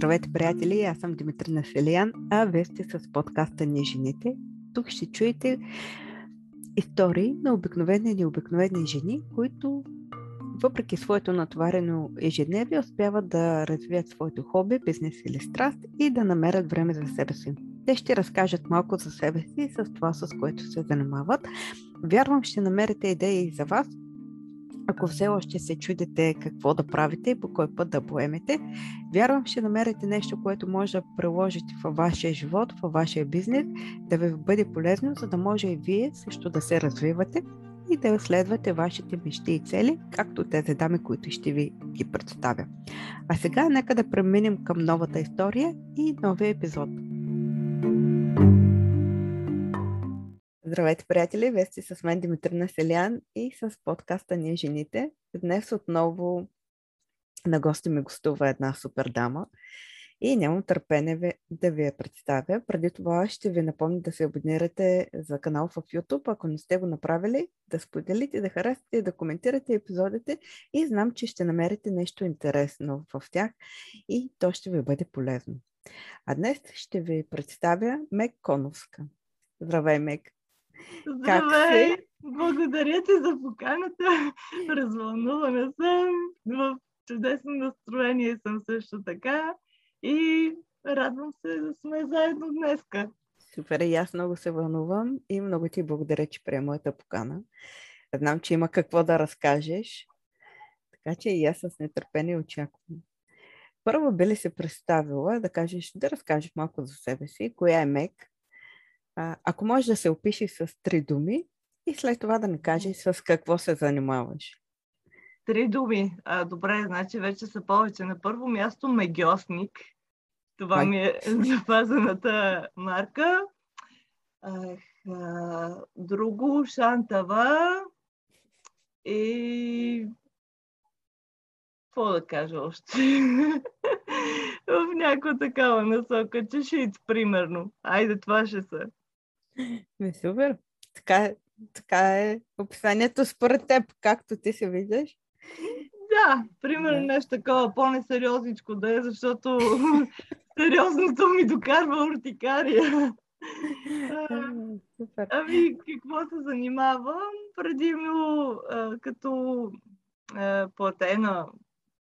Здравейте, приятели! Аз съм Димитрина Селиян, а вие сте с подкаста Ние жените. Тук ще чуете истории на обикновени и необикновени жени, които въпреки своето натоварено ежедневие успяват да развият своето хоби, бизнес или страст и да намерят време за себе си. Те ще разкажат малко за себе си и с това, с което се занимават. Вярвам, ще намерите идеи за вас, ако все още се чудите какво да правите и по кой път да поемете, вярвам, ще намерите нещо, което може да приложите във вашия живот, във вашия бизнес, да ви бъде полезно, за да може и вие също да се развивате и да следвате вашите мечти и цели, както тези дами, които ще ви ги представя. А сега нека да преминем към новата история и новия епизод. Здравейте, приятели! Вие сте с мен Димитрина Селян и с подкаста Ние жените. Днес отново на гости ми гостува една супер дама и нямам търпение да ви я представя. Преди това ще ви напомня да се абонирате за канал в YouTube, ако не сте го направили, да споделите, да харесате, да коментирате епизодите и знам, че ще намерите нещо интересно в тях и то ще ви бъде полезно. А днес ще ви представя Мек Коновска. Здравей, Мек! Здравей! Благодаря ти за поканата. Развълнувана съм. В чудесно настроение съм също така. И радвам се да сме заедно днеска. Супер, и аз много се вълнувам и много ти благодаря, че приема моята покана. Знам, че има какво да разкажеш, така че и аз с нетърпение очаквам. Първо би ли се представила да кажеш, да разкажеш малко за себе си, коя е Мек, а, ако можеш да се опишеш с три думи и след това да не кажеш с какво се занимаваш. Три думи. А, добре, значи вече са повече. На първо място мегиосник. Това Май... ми е запазената марка. А, а, друго Шантава и какво да кажа още? в някаква такава насока. Чешиц, примерно. Айде, това ще са. Ми, супер. Така, е, така е описанието според теб, както ти се виждаш. Да, примерно да. нещо такова по-несериозничко да е, защото сериозното ми докарва уртикария. Супер. Ами, какво се занимавам? Предимно а, като а, платена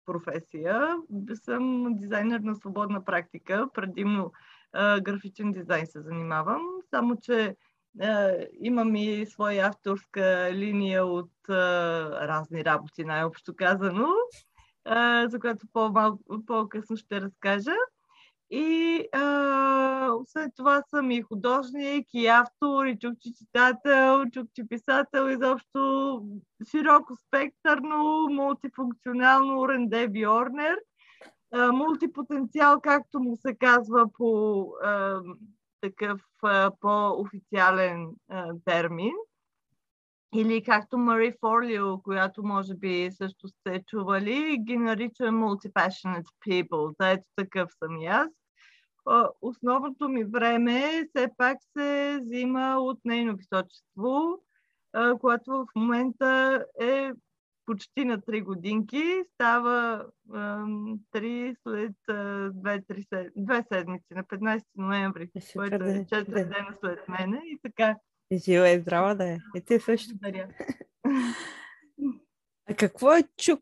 професия. Съм дизайнер на свободна практика, предимно графичен дизайн се занимавам, само че а, имам и своя авторска линия от а, разни работи, най-общо казано, а, за която по-късно ще разкажа. И а, след това съм и художник, и автор, и чукчи читател, чукчи писател, изобщо широко спектърно, мултифункционално Ренде Мултипотенциал, както му се казва по а, такъв а, по-официален а, термин. Или както Мари Форлио, която може би също сте чували, ги нарича multi-passionate people. Да, ето такъв съм и аз. Основното ми време все пак се взима от нейно височество, което в момента е почти на 3 годинки. Става 3 след 2, 2 седмици, на 15 ноември, което е 4 да. дена след мене и така. Жива и здрава да е. И ти също. Благодаря. А какво е чук?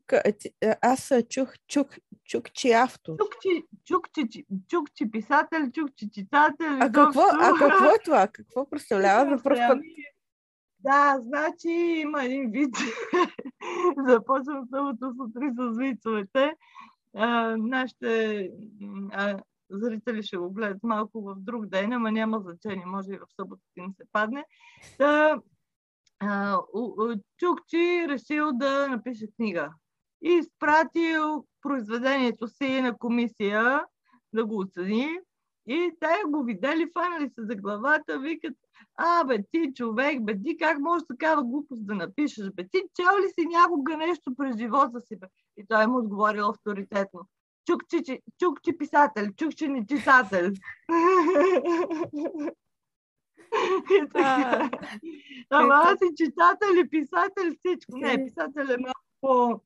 Аз чух чук, чукчи автор. Чукчи, чукчи, чукчи писател, чукчи читател. А какво, а какво е това? Какво представлява за първ път? Да, значи има един вид. Започвам самото сутрин с вицовете. Нашите а, зрители ще го гледат малко в друг ден, ама няма значение, може и в събота им се падне. Та, а, Чукчи решил да напише книга и изпратил произведението си на комисия да го оцени. И те го видели, фанали се за главата, викат, а, бе, ти човек, бе, ти как можеш такава глупост да напишеш, бе, ти чел ли си някога нещо през живота си, бе? И той му отговорил авторитетно. Чук, че, чук, че писател, чук, че не читател. И Ама аз и читател и писател всичко. Не, писател е малко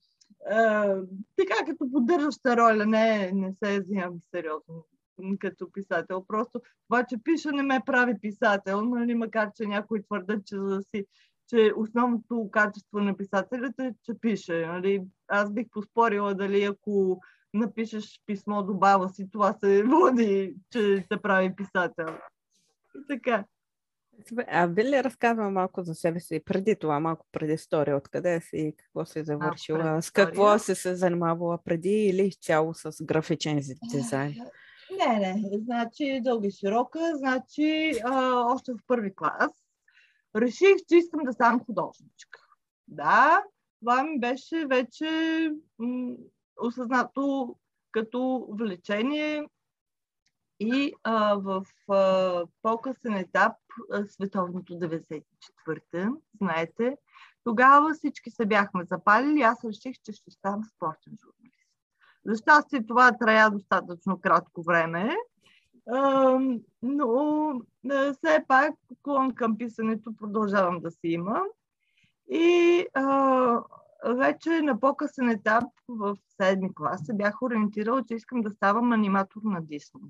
а, така като поддържаща роля, не, не се взимам сериозно като писател. Просто това, че пиша, не ме прави писател, нали, макар че някои твърдят, че, за си, че основното качество на писателята е, че пише. Нали. Аз бих поспорила дали ако напишеш писмо до баба си, това се води, че те прави писател. И така. А би ли разказва малко за себе си преди това, малко преди история, откъде си и какво си завършила, а, с какво си се занимавала преди или изцяло с графичен дизайн? Не, не, значи дълги широка, значи а, още в първи клас реших, че искам да ставам художничка. Да, това ми беше вече м- осъзнато като влечение и а, в а, по-късен етап, а, световното 94-та, знаете, тогава всички се бяхме запалили, аз реших, че ще ставам спортен журналист. За щастие това трая достатъчно кратко време, но а, все пак клон към писането продължавам да си имам. И вече на по-късен етап в седми клас се бях ориентирала, че искам да ставам аниматор на Дисни.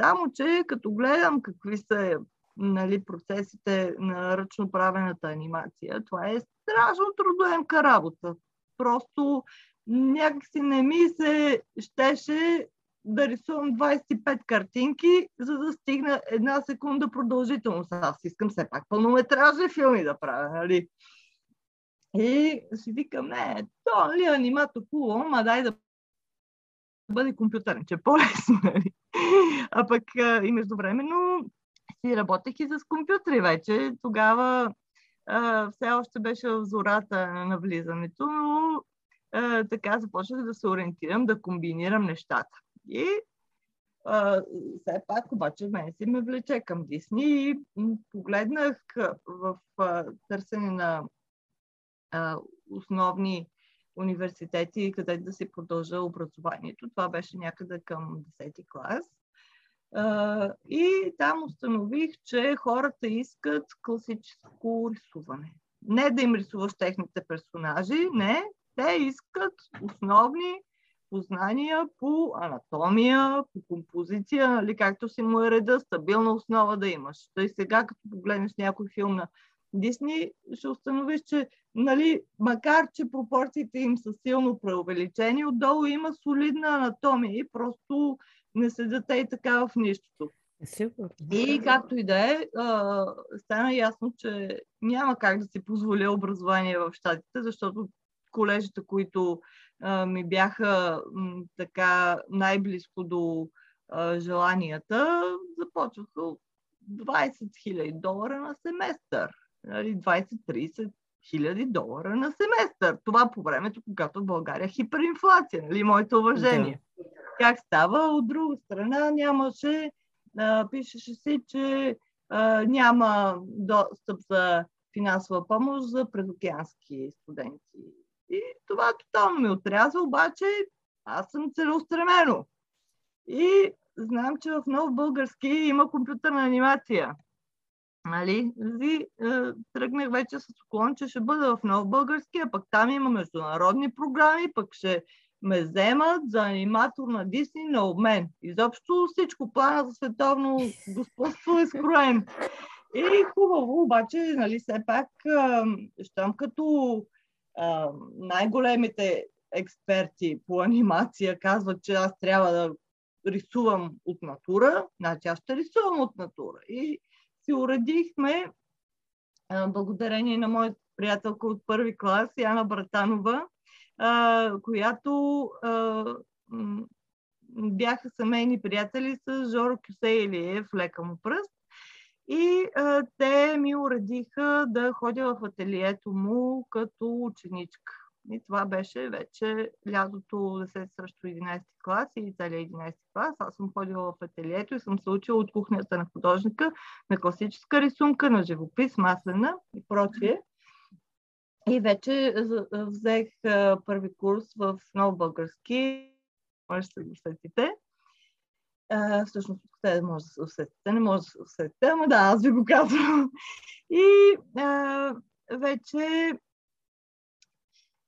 Само, че като гледам какви са нали, процесите на ръчно правената анимация, това е страшно трудоемка работа. Просто някакси не ми се щеше да рисувам 25 картинки, за да стигна една секунда продължителност. Аз искам все пак пълнометражни филми да правя, нали? И си викам, не, то ли нали, анимато хубаво, ма дай да бъде компютърен, че е по-лесно. Нали? А пък и междувременно си работех и с компютри вече. Тогава а, все още беше в зората на влизането, но така започнах да се ориентирам, да комбинирам нещата. И все пак обаче мен си ме влече към Дисни и погледнах в търсене на основни университети, къде да си продължа образованието. Това беше някъде към 10 клас. И там установих, че хората искат класическо рисуване. Не да им рисуваш техните персонажи, не. Те искат основни познания по анатомия, по композиция, нали, както си му е реда, стабилна основа да имаш. Той сега, като погледнеш някой филм на Дисни, ще установиш, че нали, макар, че пропорциите им са силно преувеличени, отдолу има солидна анатомия и просто не седят и така в нищото. Сигурно. И както и да е, стана ясно, че няма как да си позволя образование в щатите, защото колежите, които а, ми бяха м, така най-близко до а, желанията, започваха от 20 000 долара на семестър. 20-30 нали, хиляди долара на семестър. Това по времето, когато в България е хиперинфлация, нали, моето уважение. Да. Как става? От друга страна нямаше, а, пишеше си, че а, няма достъп за финансова помощ за предокеански студенти. И това тотално ми отряза, обаче аз съм целеустремено. И знам, че в нов български има компютърна анимация. Нали? И, е, тръгнах вече с уклон, че ще бъда в нов български, а пък там има международни програми, пък ще ме вземат за аниматор на Дисни на обмен. Изобщо всичко плана за световно господство е скроен. И хубаво, обаче, нали, все пак, щом като най-големите експерти по анимация казват, че аз трябва да рисувам от натура, значи аз ще рисувам от натура. И си уредихме, благодарение на моят приятелка от първи клас, Яна Братанова, която бяха семейни приятели с Жоро Кюсейлиев, лека му пръст. И а, те ми уредиха да ходя в ателието му като ученичка. И това беше вече лятото 10 срещу 11 клас и целия 11 клас. Аз съм ходила в ателието и съм се учила от кухнята на художника, на класическа рисунка, на живопис, маслена и прочие. И вече взех първи курс в нов български. Може да се го усетите. всъщност, те може да се усетите, не може да се усетите, ама да, аз ви го казвам. И а, вече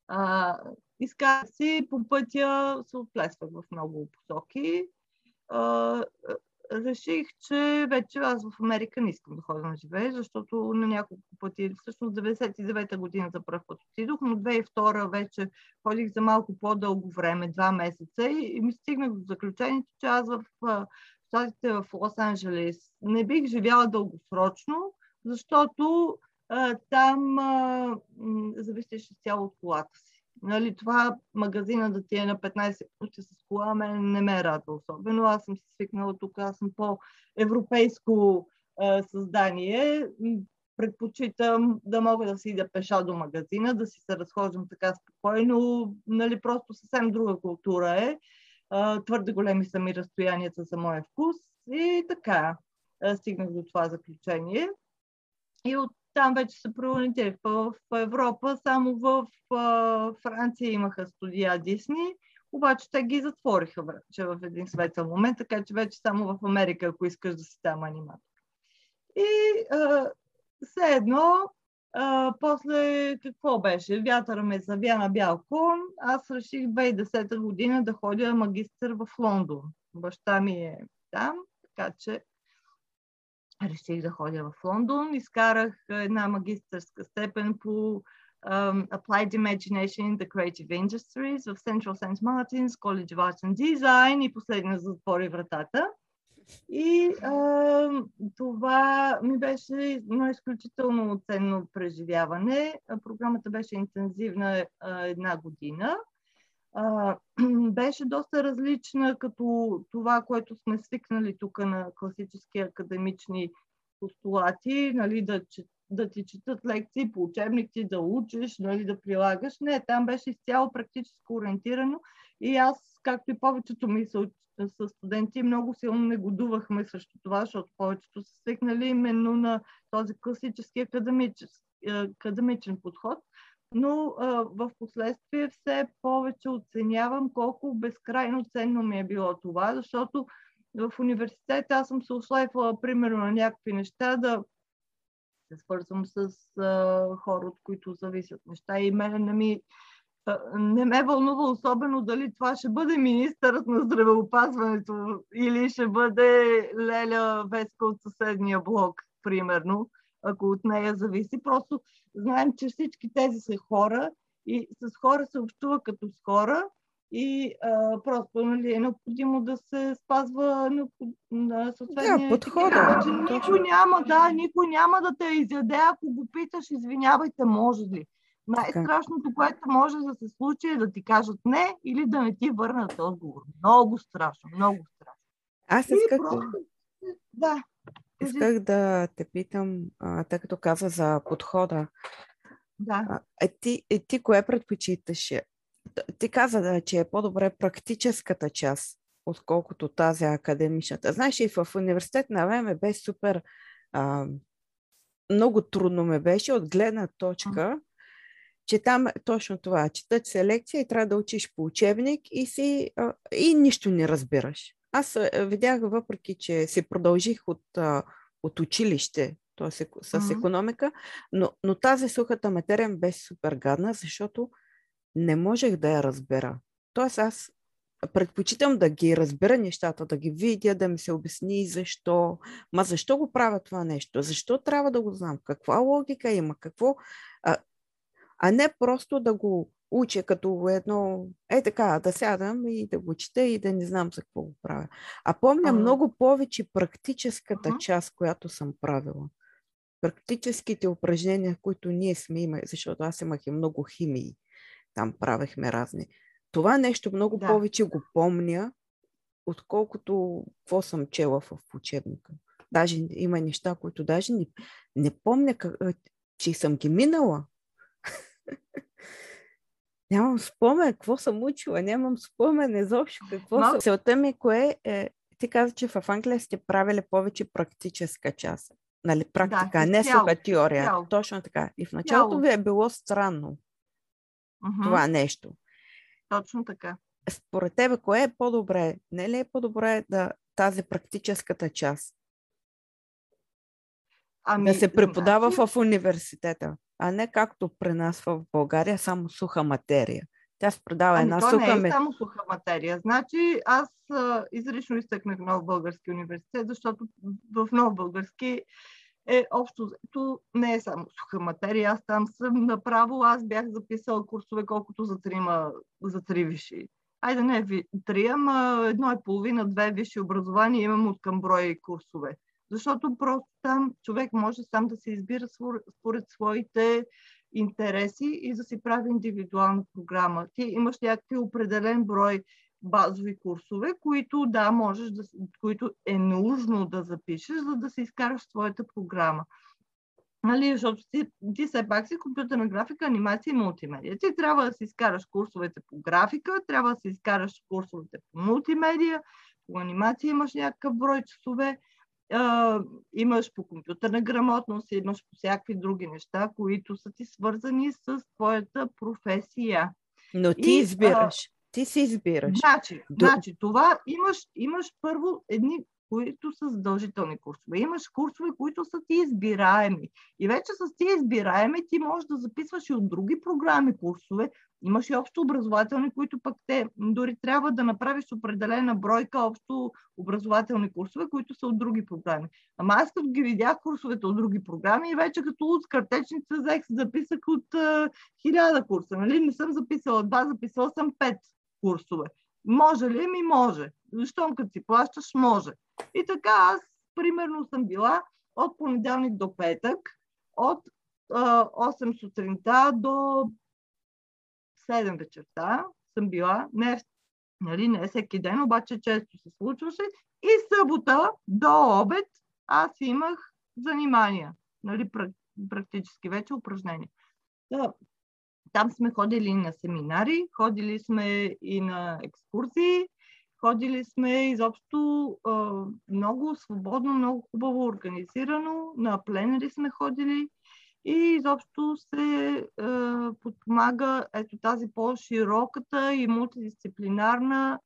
а, изкарах си по пътя, се отплесвах в много посоки. А, реших, че вече аз в Америка не искам да ходя на живее, защото на няколко пъти, всъщност 99-та година за първ път отидох, но 2002 вече ходих за малко по-дълго време, два месеца и, и ми стигнах до заключението, че аз в щатите в Лос-Анджелес не бих живяла дългосрочно, защото а, там а, зависеше цяло от колата си. Нали, това магазина да ти е на 15 минути с кола, мен не ме радва особено. Аз съм си свикнала тук, аз съм по-европейско а, създание. Предпочитам да мога да си ида пеша до магазина, да си се разхождам така спокойно. Нали, просто съвсем друга култура е. А, твърде големи са ми разстоянията за моя вкус. И така стигнах до това заключение. И от там вече се преориентирах. В Европа, само в Франция имаха студия Дисни, обаче те ги затвориха вече в един светъл момент, така че вече само в Америка, ако искаш да си там аниматор. И все едно, а, после какво беше? Вятъра ме завя на бял кон. Аз реших 2010 година да ходя магистър в Лондон. Баща ми е там, така че реших да ходя в Лондон. Изкарах една магистърска степен по um, Applied Imagination in the Creative Industries в Central St. Martin's College of Arts and Design и последния затвори вратата. И а, това ми беше едно изключително ценно преживяване. Програмата беше интензивна а, една година а, беше доста различна като това, което сме свикнали тук на класически академични постулати, нали, да, да ти четат лекции по учебници, да учиш, нали, да прилагаш. Не, там беше изцяло практически ориентирано и аз, както и повечето ми са, студенти, много силно негодувахме срещу това, защото повечето са свикнали именно на този класически академичен, академичен подход но в последствие все повече оценявам колко безкрайно ценно ми е било това, защото в университета аз съм се услайфала примерно на някакви неща да се свързвам с а, хора, от които зависят неща. И мен не ми не ме вълнува особено дали това ще бъде министърът на здравеопазването или ще бъде Леля Веска от съседния блок, примерно ако от нея зависи. Просто знаем, че всички тези са хора и с хора се общува като с хора и а, просто нали, е необходимо да се спазва на съответния да, подхода. Че никой няма, да, никой няма да те изяде, ако го питаш, извинявайте, може ли. Най-страшното, което може да се случи е да ти кажат не или да не ти върнат отговор. Много страшно, много страшно. Аз исках... Просто... Да. Исках да те питам, а, тъй като каза за подхода. Да. А, е, ти, е, ти кое предпочиташ? Ти каза, да, че е по-добре практическата част, отколкото тази академичната. Знаеш, и в университет на време беше супер... А, много трудно ме беше от гледна точка, че там е точно това. Четат се лекция и трябва да учиш по учебник и, си, а, и нищо не разбираш. Аз видях, въпреки че си продължих от, от училище, т.е. с mm-hmm. економика, но, но тази сухата материя беше супер гадна, защото не можех да я разбера. Тоест аз предпочитам да ги разбера нещата, да ги видя, да ми се обясни защо. Ма защо го правя това нещо? Защо трябва да го знам? Каква логика има? Какво? А, а не просто да го уча като едно, е така, да сядам и да го чета и да не знам за какво го правя. А помня а много повече практическата а част, която съм правила. Практическите упражнения, които ние сме имали, защото аз имах и много химии, там правехме разни. Това нещо много да. повече го помня, отколкото какво съм чела в учебника. Даже има неща, които даже не, не помня, как, че съм ги минала. Нямам спомен какво съм учила, нямам спомен изобщо какво Но... съм. Целта ми кое е, ти каза, че в Англия сте правили повече практическа част. Нали, практика, да, не суха теория. Цяло. Точно така. И в началото ви е било странно uh-huh. това нещо. Точно така. Според тебе, кое е по-добре? Не ли е по-добре да тази практическата част? Ами, да се преподава значи... в университета а не както при нас в България, само суха материя. Тя се продава ами, една то суха не е само суха материя. Значи аз а, изрично изтъкнах Нов български университет, защото в Нов български е общо взето не е само суха материя. Аз там съм направо, аз бях записала курсове колкото за, трима, за три виши. Айде не три, ама едно и половина, две висши образования имам от към брой курсове. Защото просто там човек може сам да се избира според своите интереси и да си прави индивидуална програма. Ти имаш някакви определен брой базови курсове, които да, можеш да, които е нужно да запишеш, за да се изкараш своята програма. Нали, защото ти, ти все пак си компютърна графика, анимация и мултимедия. Ти трябва да си изкараш курсовете по графика, трябва да си изкараш курсовете по мултимедия, по анимация имаш някакъв брой часове, а, имаш по компютърна грамотност, имаш по всякакви други неща, които са ти свързани с твоята професия. Но ти и, избираш. А, ти си избираш. Значи, До... значи това имаш, имаш първо едни които са задължителни курсове. Имаш курсове, които са ти избираеми. И вече с ти избираеми ти можеш да записваш и от други програми курсове. Имаш и общо образователни, които пък те дори трябва да направиш определена бройка общо образователни курсове, които са от други програми. Ама аз като ги видях курсовете от други програми и вече като от картечница взех, записах от хиляда курса. Нали? Не съм записала два, записала съм пет курсове. Може ли ми? Може. Защо като си плащаш? Може. И така аз примерно съм била от понеделник до петък, от а, 8 сутринта до 7 вечерта съм била, не, нали, не всеки ден, обаче често се случваше. И събота до обед аз имах занимания, нали, практически вече упражнения. Да, там сме ходили на семинари, ходили сме и на екскурзии, ходили сме изобщо а, много свободно, много хубаво организирано. На пленери сме ходили и изобщо се а, подпомага ето тази по-широката и мултидисциплинарна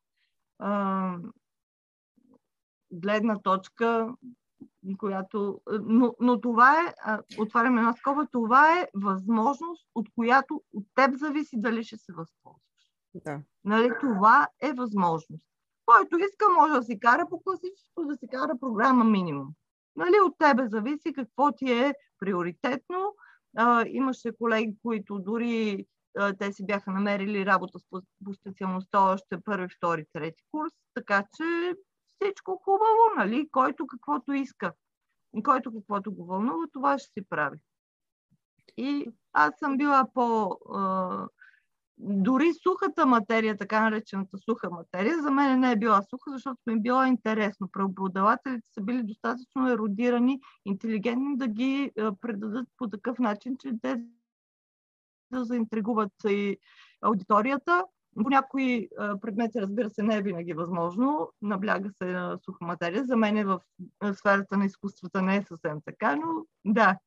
а, гледна точка която... Но, но това е, отваряме една скоба, това е възможност, от която от теб зависи дали ще се възползваш. Да. Нали, това е възможност. Който иска, може да си кара по класическо, да си кара програма минимум. Нали, от тебе зависи какво ти е приоритетно. А, имаше колеги, които дори а, те си бяха намерили работа по, по специалността още първи, втори, трети курс, така че всичко хубаво, нали? Който каквото иска. Който каквото го вълнува, това ще си прави. И аз съм била по... А, дори сухата материя, така наречената суха материя, за мен не е била суха, защото ми е било интересно. Преподавателите са били достатъчно еродирани, интелигентни да ги предадат по такъв начин, че те да заинтригуват и аудиторията по някои предмети, разбира се, не е винаги възможно. Набляга се на суха материя. За мен е в сферата на изкуствата не е съвсем така, но да.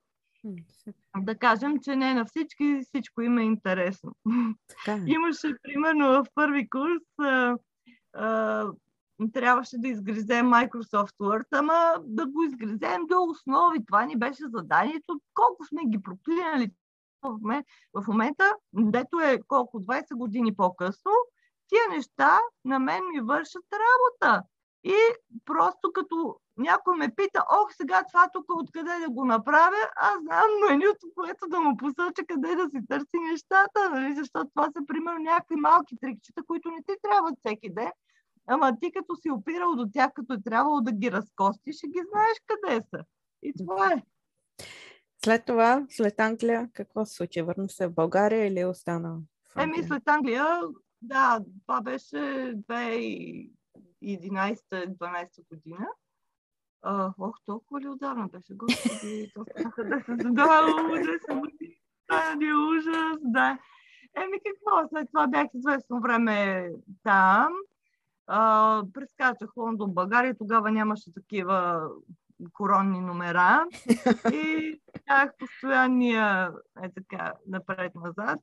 Да кажем, че не на всички всичко им е интересно. Така. Е. Имаше, примерно, в първи курс а, а, трябваше да изгризем Microsoft Word, ама да го изгризем до основи. Това ни беше заданието. Колко сме ги проклинали в момента, дето е колко 20 години по-късно, тия неща на мен ми вършат работа. И просто като някой ме пита, ох, сега това тук откъде да го направя, аз знам менюто, което да му посоча къде да си търси нещата, нали? защото това са примерно някакви малки трикчета, които не ти трябват всеки ден, ама ти като си опирал до тях, като е трябвало да ги разкостиш, ще ги знаеш къде са. И това е. След това, след Англия, какво се случи? Върна се в България или остана в Англия? Еми, след Англия, да, това беше 2011-2012 година. А, ох, толкова ли отдавна беше? Господи, толкова да се задава, ужас, да, ни ужас, да. Еми какво, след това бях известно време там. А, прескачах Лондон, България. Тогава нямаше такива коронни номера и бях постоянния е така напред-назад.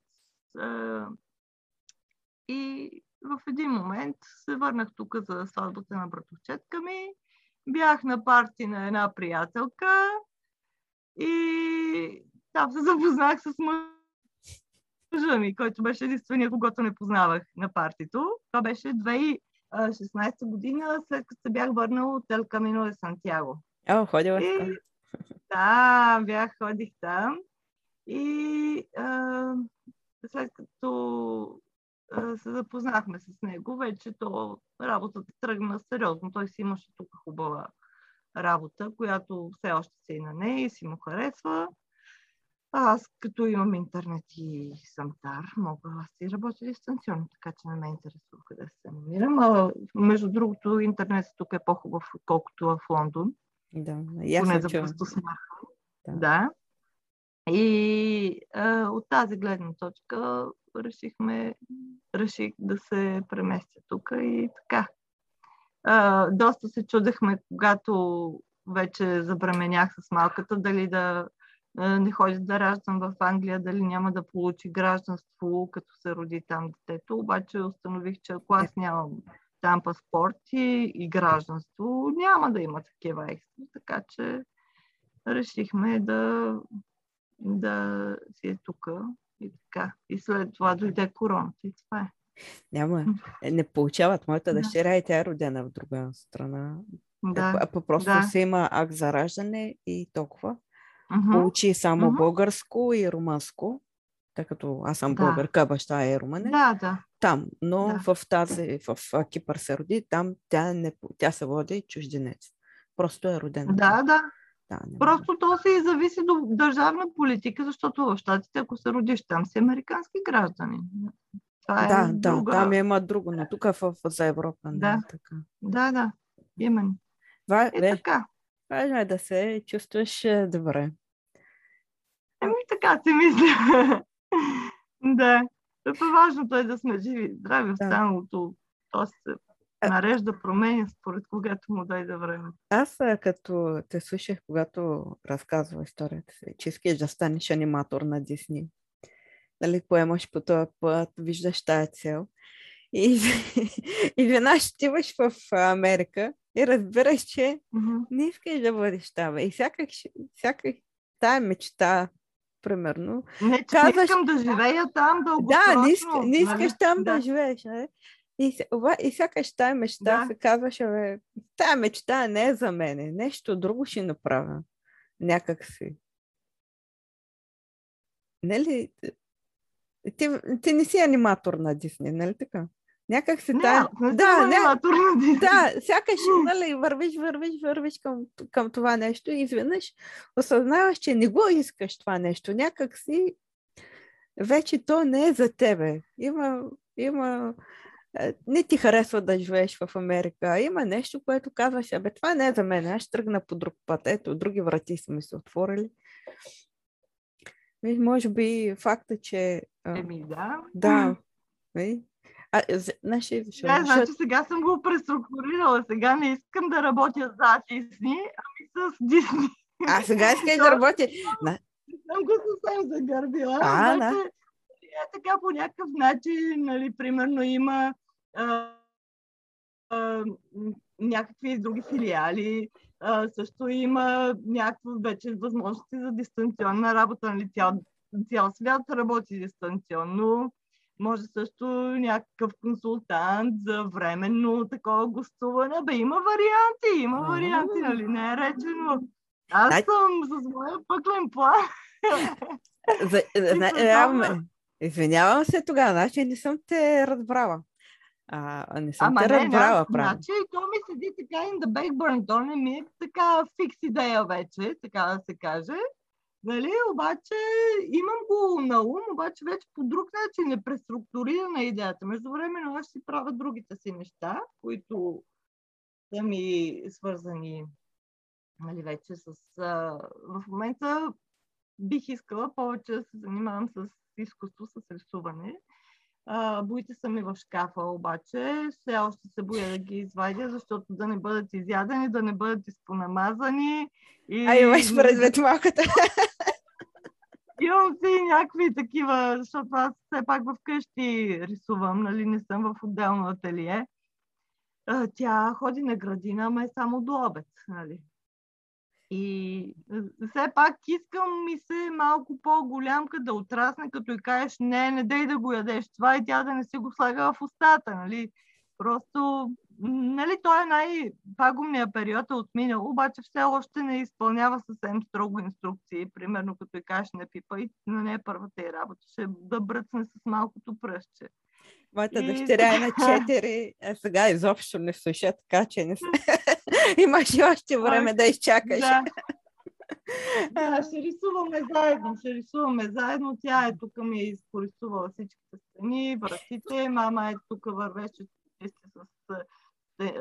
И в един момент се върнах тук за сватбата на братовчетка ми. Бях на парти на една приятелка и там се запознах с мъж мъжа ми, който беше единствения, когато не познавах на партито. Това беше 2016 година, след като се бях върнал от Ел Камино де Сантьяго. О, ходила и, Да, бях, ходих там. И а, след като се запознахме с него, вече то работата тръгна сериозно. Той си имаше тук хубава работа, която все още се и на нея и си му харесва. Аз като имам интернет и съм тар, мога аз и работя дистанционно, така че не ме интересува къде се намирам. А, между другото, интернет тук е по-хубав, отколкото в Лондон. Да, ясно Поне за просто смаха. Да. да. И а, от тази гледна точка решихме, реших да се преместя тук и така. А, доста се чудехме, когато вече забременях с малката, дали да не ходи да раждам в Англия, дали няма да получи гражданство, като се роди там детето. Обаче установих, че ако аз нямам там паспорт и, и гражданство, няма да има такива екстра. Така че решихме да, да си е тук и така. И след това дойде короната и това е. Няма. Е, не получават. Моята да. дъщеря и тя е родена в друга страна. Да. А, просто да. се има акт за раждане и толкова. Uh-huh. Учи само uh-huh. българско и румънско, тъй като аз съм да. българка, баща е румънец. Да, да. Там, но да. в тази, в Кипър се роди, там тя, не, тя се води чужденец. Просто е родена. Да, да. Да, Просто то си зависи до държавна политика, защото в Штатите, ако се родиш там, си американски граждани. Това е да, друга... да, там има друго, но тук в, за Европа не да. е така. Да, да, именно. Това, е, така. Важно е да се чувстваш е, добре. Еми така си мисля. да. Това важното е да сме живи, здрави, останалото. То се нарежда променя според когато му дойде време. Аз като те слушах, когато разказва историята си, че искаш да станеш аниматор на Дисни. Нали, поемаш по този път, виждаш тая цел. И, и веднъж отиваш в Америка и разбираш, че mm-hmm. не искаш да бъдеш там. И сякаш, сякаш тая мечта, примерно. Не, че казваш, не искам да живея там дългосрочно. Да, не, иска, не искаш нали? там да, да живееш. Нали? И, и сякаш тая мечта да. се казваше, бе, тая мечта не е за мене, нещо друго ще направя. Някак си. Нали? Ти, ти не си аниматор на Дисни, нали така? Някак тая... Не, да, не, да, сякаш нали, вървиш, вървиш, вървиш към, към това нещо и изведнъж осъзнаваш, че не го искаш това нещо. Някак си вече то не е за тебе. Има, има не ти харесва да живееш в Америка. Има нещо, което казваш, абе, това не е за мен, аз ще тръгна по друг път. Ето, други врати са ми се отворили. И може би факта, че... Еми, да. Да. А, значи, защо? Не, значи сега съм го преструктурирала. Сега не искам да работя за Дисни, ами с Дисни. А, сега искаш да работя. Съм го съвсем загърбила. А, да. Е, така по някакъв начин, нали, примерно има а, а, някакви други филиали, а, също има някакво вече възможности за дистанционна работа, нали, цял, цял свят работи дистанционно може също някакъв консултант за временно такова гостуване. Бе, има варианти, има варианти, нали? Не е речено. Аз Дай... съм с моя пъклен план. За, за, извинявам се тогава, значи не съм те разбрала. А, не съм Ама те разбрала, не, Значи, то ми седи така in the backburn, то не ми е така фикс идея вече, така да се каже. Нали, обаче имам го на ум, обаче вече по друг начин е преструктурирана идеята. Между време аз си правя другите си неща, които са ми свързани нали, вече с... А, в момента бих искала повече да се занимавам с изкуство, с рисуване. А, боите са ми в шкафа, обаче все още се боя да ги извадя, защото да не бъдат изядени, да не бъдат изпонамазани. И... А имаш предвид малката. Имам си някакви такива, защото аз все пак вкъщи рисувам, нали, не съм в отделно ателие. Тя ходи на градина, ама е само до обед, нали. И все пак искам ми се малко по-голямка да отрасне, като и кажеш, не, не дей да го ядеш това и тя да не си го слага в устата, нали? Просто, нали, той е най-пагубният период е отминал, обаче все още не изпълнява съвсем строго инструкции. Примерно, като и кажеш, не пипа и на нея първата и работа ще да бръцне с малкото пръще. Моята и... дъщеря е на 4, а сега изобщо не слуша, така че не имаш и още време да изчакаш. Да. Да, ще рисуваме заедно, ще рисуваме заедно. Тя е тук ми е изпорисувала всичките страни, вратите. Мама е тук вървеше чисти с, е,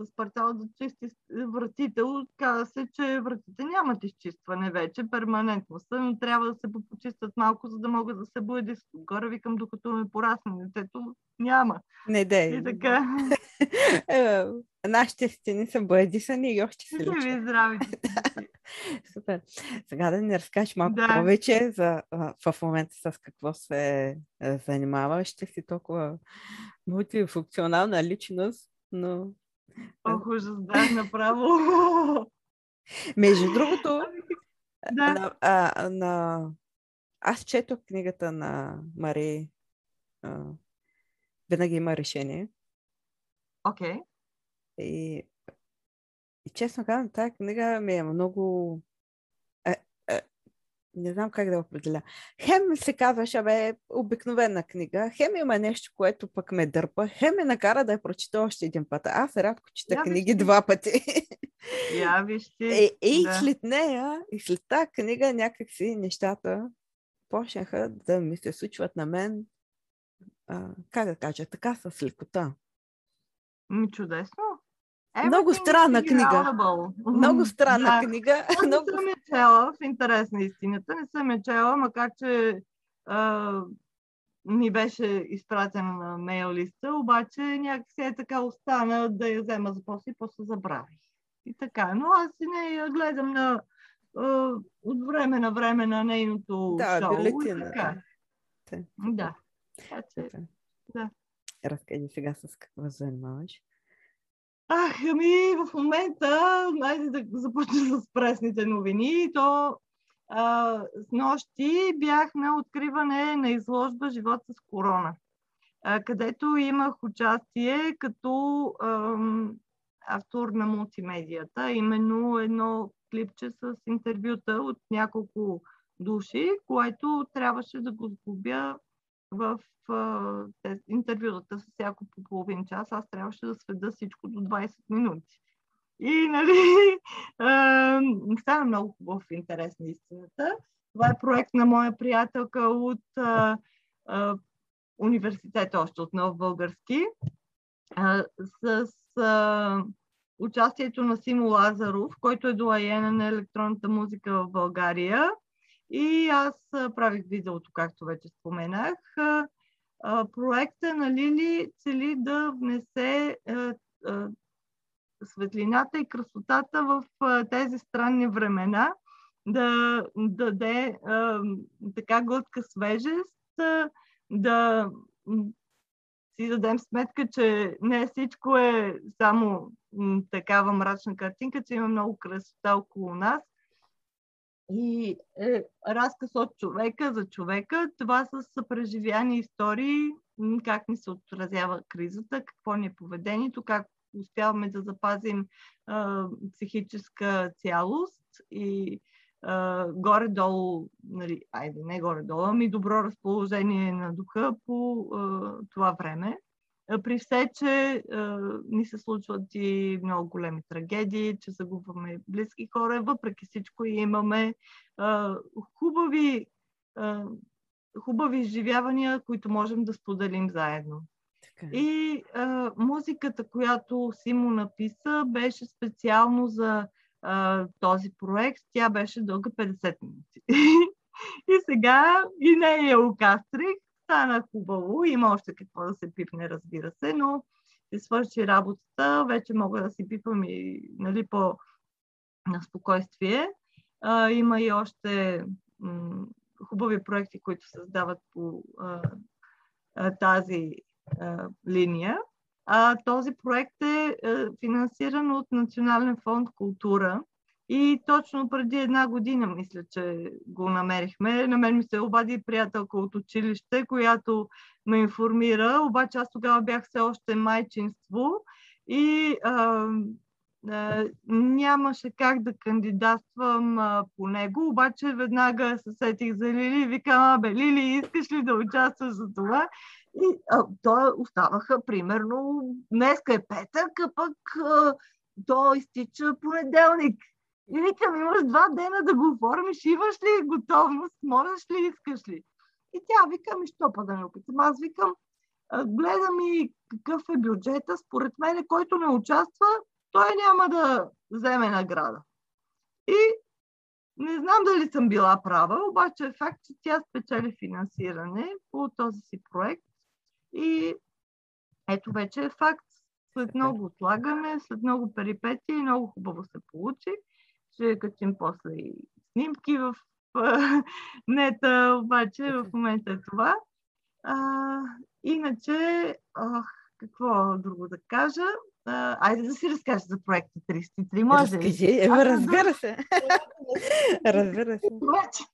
с партал да чисти вратите. Каза се, че вратите нямат изчистване вече, перманентно са, но трябва да се почистят малко, за да могат да се бъде горе. Викам, докато ме порасне детето, няма. Не дей. И така. Нашите стени са боядисани и още се личат. Ви здрави. Супер. Сега да ни разкажеш малко да. повече за, в момента с какво се занимава. Ще си толкова мултифункционална личност, но... Ох, ужас, да, направо. Между другото, да. на, а, на... аз четох книгата на Мари а, Винаги има решение. Окей. Okay. И, и честно казвам, тази книга ми е много не знам как да определя. Хем се казваше, бе, обикновена книга, хем има нещо, което пък ме дърпа, хем ме накара да я прочита още един път. Аз рядко чета я книги вижте. два пъти. Я вижте. И, и да. след нея, и след тази книга някакси нещата почнаха да ми се случват на мен, а, как да кажа, така с лекота. Ми чудесно. Много странна книга. Много странна да. книга. Аз много... не съм я чела, в интерес на истината. Не съм я чела, макар че а, ми беше изпратена на мейл листа, обаче някакси е така остана да я взема за после и после забравих. И така. Но аз и не я гледам на, а, от време на време на нейното да, шоу. Бюлетина. Така. Да. Така че, да. Разкажи сега с какво занимаваш. Ах, ами в момента, айде да започна с пресните новини, то а, с нощи бях на откриване на изложба Живот с корона, а, където имах участие като ам, автор на мултимедията, именно едно клипче с интервюта от няколко души, което трябваше да го сгубя в те, интервютата с всяко по половин час, аз трябваше да сведа всичко до 20 минути. И, нали, е, стана много хубав интерес на истината. Това е проект на моя приятелка от е, е, университета, още от Нов Български, е, с е, участието на Симо Лазаров, който е доаена на електронната музика в България. И аз правих видеото, както вече споменах. Проекта на Лили цели да внесе светлината и красотата в тези странни времена, да даде така глътка свежест, да си дадем сметка, че не всичко е само такава мрачна картинка, че има много красота около нас и е, разказ от човека за човека. Това са съпреживяни истории, как ни се отразява кризата, какво ни е поведението, как успяваме да запазим а, психическа цялост и а, горе-долу, нали, айде не горе-долу, ами добро разположение на духа по а, това време при все, че а, ни се случват и много големи трагедии, че загубваме близки хора, въпреки всичко имаме а, хубави, а, хубави изживявания, които можем да споделим заедно. Така. Е. И а, музиката, която Симо написа, беше специално за а, този проект. Тя беше дълга 50 минути. и сега и не я окастрих, стана хубаво, има още какво да се пипне, разбира се, но се свърши работата, вече мога да си пипам и нали, по на спокойствие. А, има и още м- хубави проекти, които създават по а, тази а, линия. А, този проект е а, финансиран от Национален фонд култура И точно преди една година, мисля, че го намерихме. На мен ми се обади приятелка от училище, която ме информира, обаче аз тогава бях все още майчинство и а, а, нямаше как да кандидатствам а, по него, обаче веднага се сетих за Лили и викам, абе, Лили, искаш ли да участваш за това? И а, то оставаха примерно, днеска е петък, а пък а, то изтича понеделник. И викам, имаш два дена да го оформиш, имаш ли готовност, можеш ли, искаш ли? И тя вика, ми, що па да не опитам? Аз викам, гледам и какъв е бюджета, според мен, който не участва, той няма да вземе награда. И не знам дали съм била права, обаче е факт, че тя спечели финансиране по този си проект. И ето вече е факт. След много отлагане, след много перипетии, много хубаво се получи. Ще качим после и снимки в нета, обаче в момента е това. А, иначе, ох, какво друго да кажа? А, айде да си разкажа за проекта 33, може ли? Разкажи, ева, разбира се. разбира се. Обаче,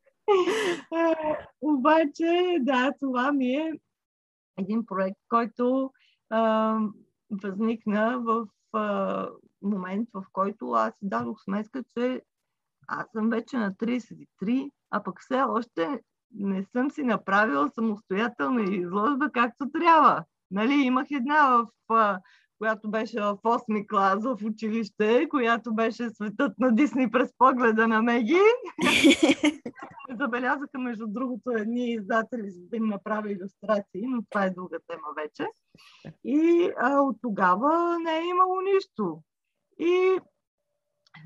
обаче, да, това ми е един проект, който а, възникна в а, момент, в който аз си дадох сметка, че аз съм вече на 33, а пък все още не съм си направила самостоятелна изложба както трябва. Нали, имах една, в, която беше в 8 клас в училище, която беше светът на Дисни през погледа на Меги. Забелязаха, между другото, едни издатели, за да им направя иллюстрации, но това е друга тема вече. И а, от тогава не е имало нищо. И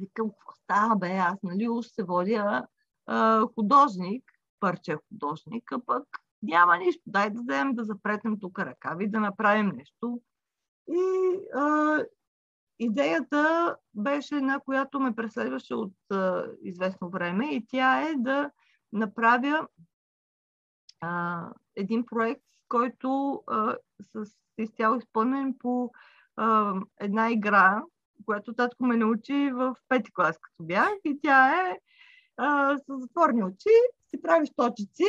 викам, какво става, бе, аз нали уж се водя а, художник, парче художник, а пък няма нищо. Дай да вземем да запретнем тук ръкави, да направим нещо. И а, идеята беше една, която ме преследваше от а, известно време и тя е да направя а, един проект, който а, с изцяло изпълнен по а, една игра, която татко ме научи в пети клас, като бях. И тя е а, с затворни очи, си правиш точици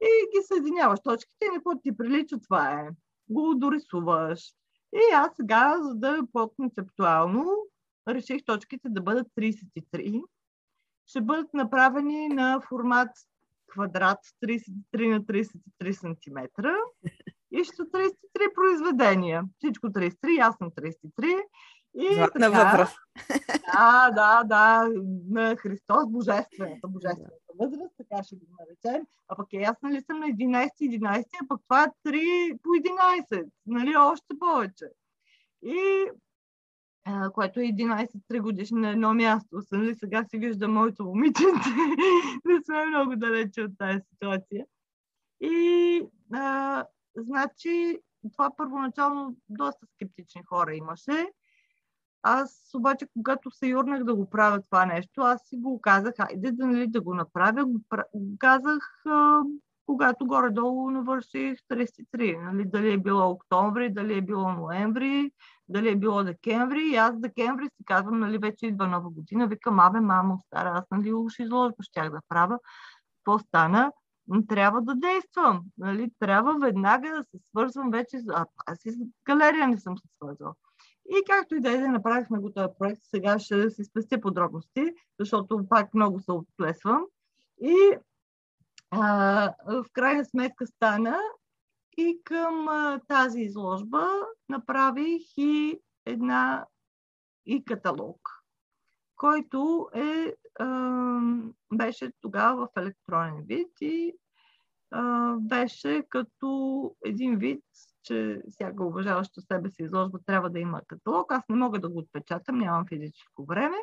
и ги съединяваш точките и какво ти прилича, това е. Го дорисуваш. И аз сега, за да е по-концептуално, реших точките да бъдат 33. Ще бъдат направени на формат квадрат 33 на 33 см и ще 33 произведения. Всичко 33, ясно 33. И Златна така, възраст. Да, да, да, на Христос, божествената, божествената възраст, така ще го наречем. А пък е ясно ли съм на 11, 11, а пък това е 3 по 11, нали, още повече. И а, което е 11-3 годишни на едно място. Нали, сега си вижда моето момиченце. Не сме много далече от тази ситуация. И а, значи това първоначално доста скептични хора имаше. Аз обаче, когато се юрнах да го правя това нещо, аз си го казах, айде да, нали, да го направя. Го казах, а, когато горе-долу навърших 33. Нали, дали е било октомври, дали е било ноември, дали е било декември. И аз декември си казвам, нали, вече идва нова година. Викам, абе, мамо, стара, аз нали уж изложба щях да правя. Какво стана? Трябва да действам. Нали? Трябва веднага да се свързвам вече. А, аз и с галерия не съм се свързвала. И както и да е, направихме го този проект, сега ще си спестя подробности, защото пак много се отплесвам. И а, в крайна сметка стана и към а, тази изложба направих и една и каталог, който е, а, беше тогава в електронен вид и а, беше като един вид че всяка уважаваща себе си изложба трябва да има каталог. Аз не мога да го отпечатам, нямам физическо време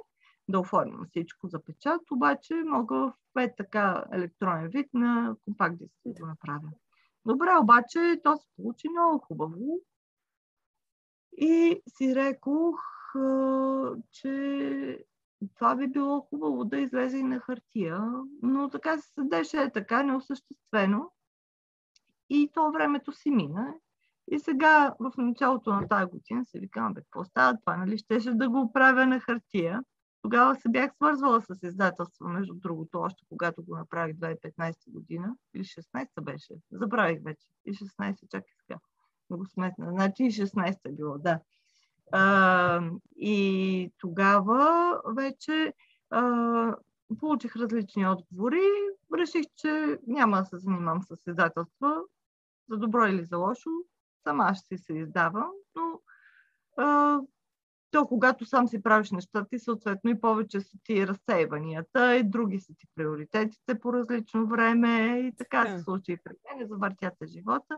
да оформям всичко за печат, обаче мога в пет така електронен вид на компакт диск да го направя. Добре, обаче то се получи много хубаво. И си рекох, че това би било хубаво да излезе и на хартия, но така се седеше е така неосъществено. И то времето си мина и сега, в началото на тази година, се викам, бе, какво става това, нали? Щеше да го правя на хартия. тогава се бях свързвала с издателство, между другото, още когато го направих 2015 година. Или 16 беше. Забравих вече. И 16, чакай сега. Много сметна. Значи и 16 е било, да. А, и тогава вече а, получих различни отговори. Реших, че няма да се занимавам с издателства, за добро или за лошо. Сама ще си се издавам, но а, то когато сам си правиш нещата и съответно и повече са ти разсейванията и други са ти приоритетите по различно време и така се случи и при мен, завъртята живота.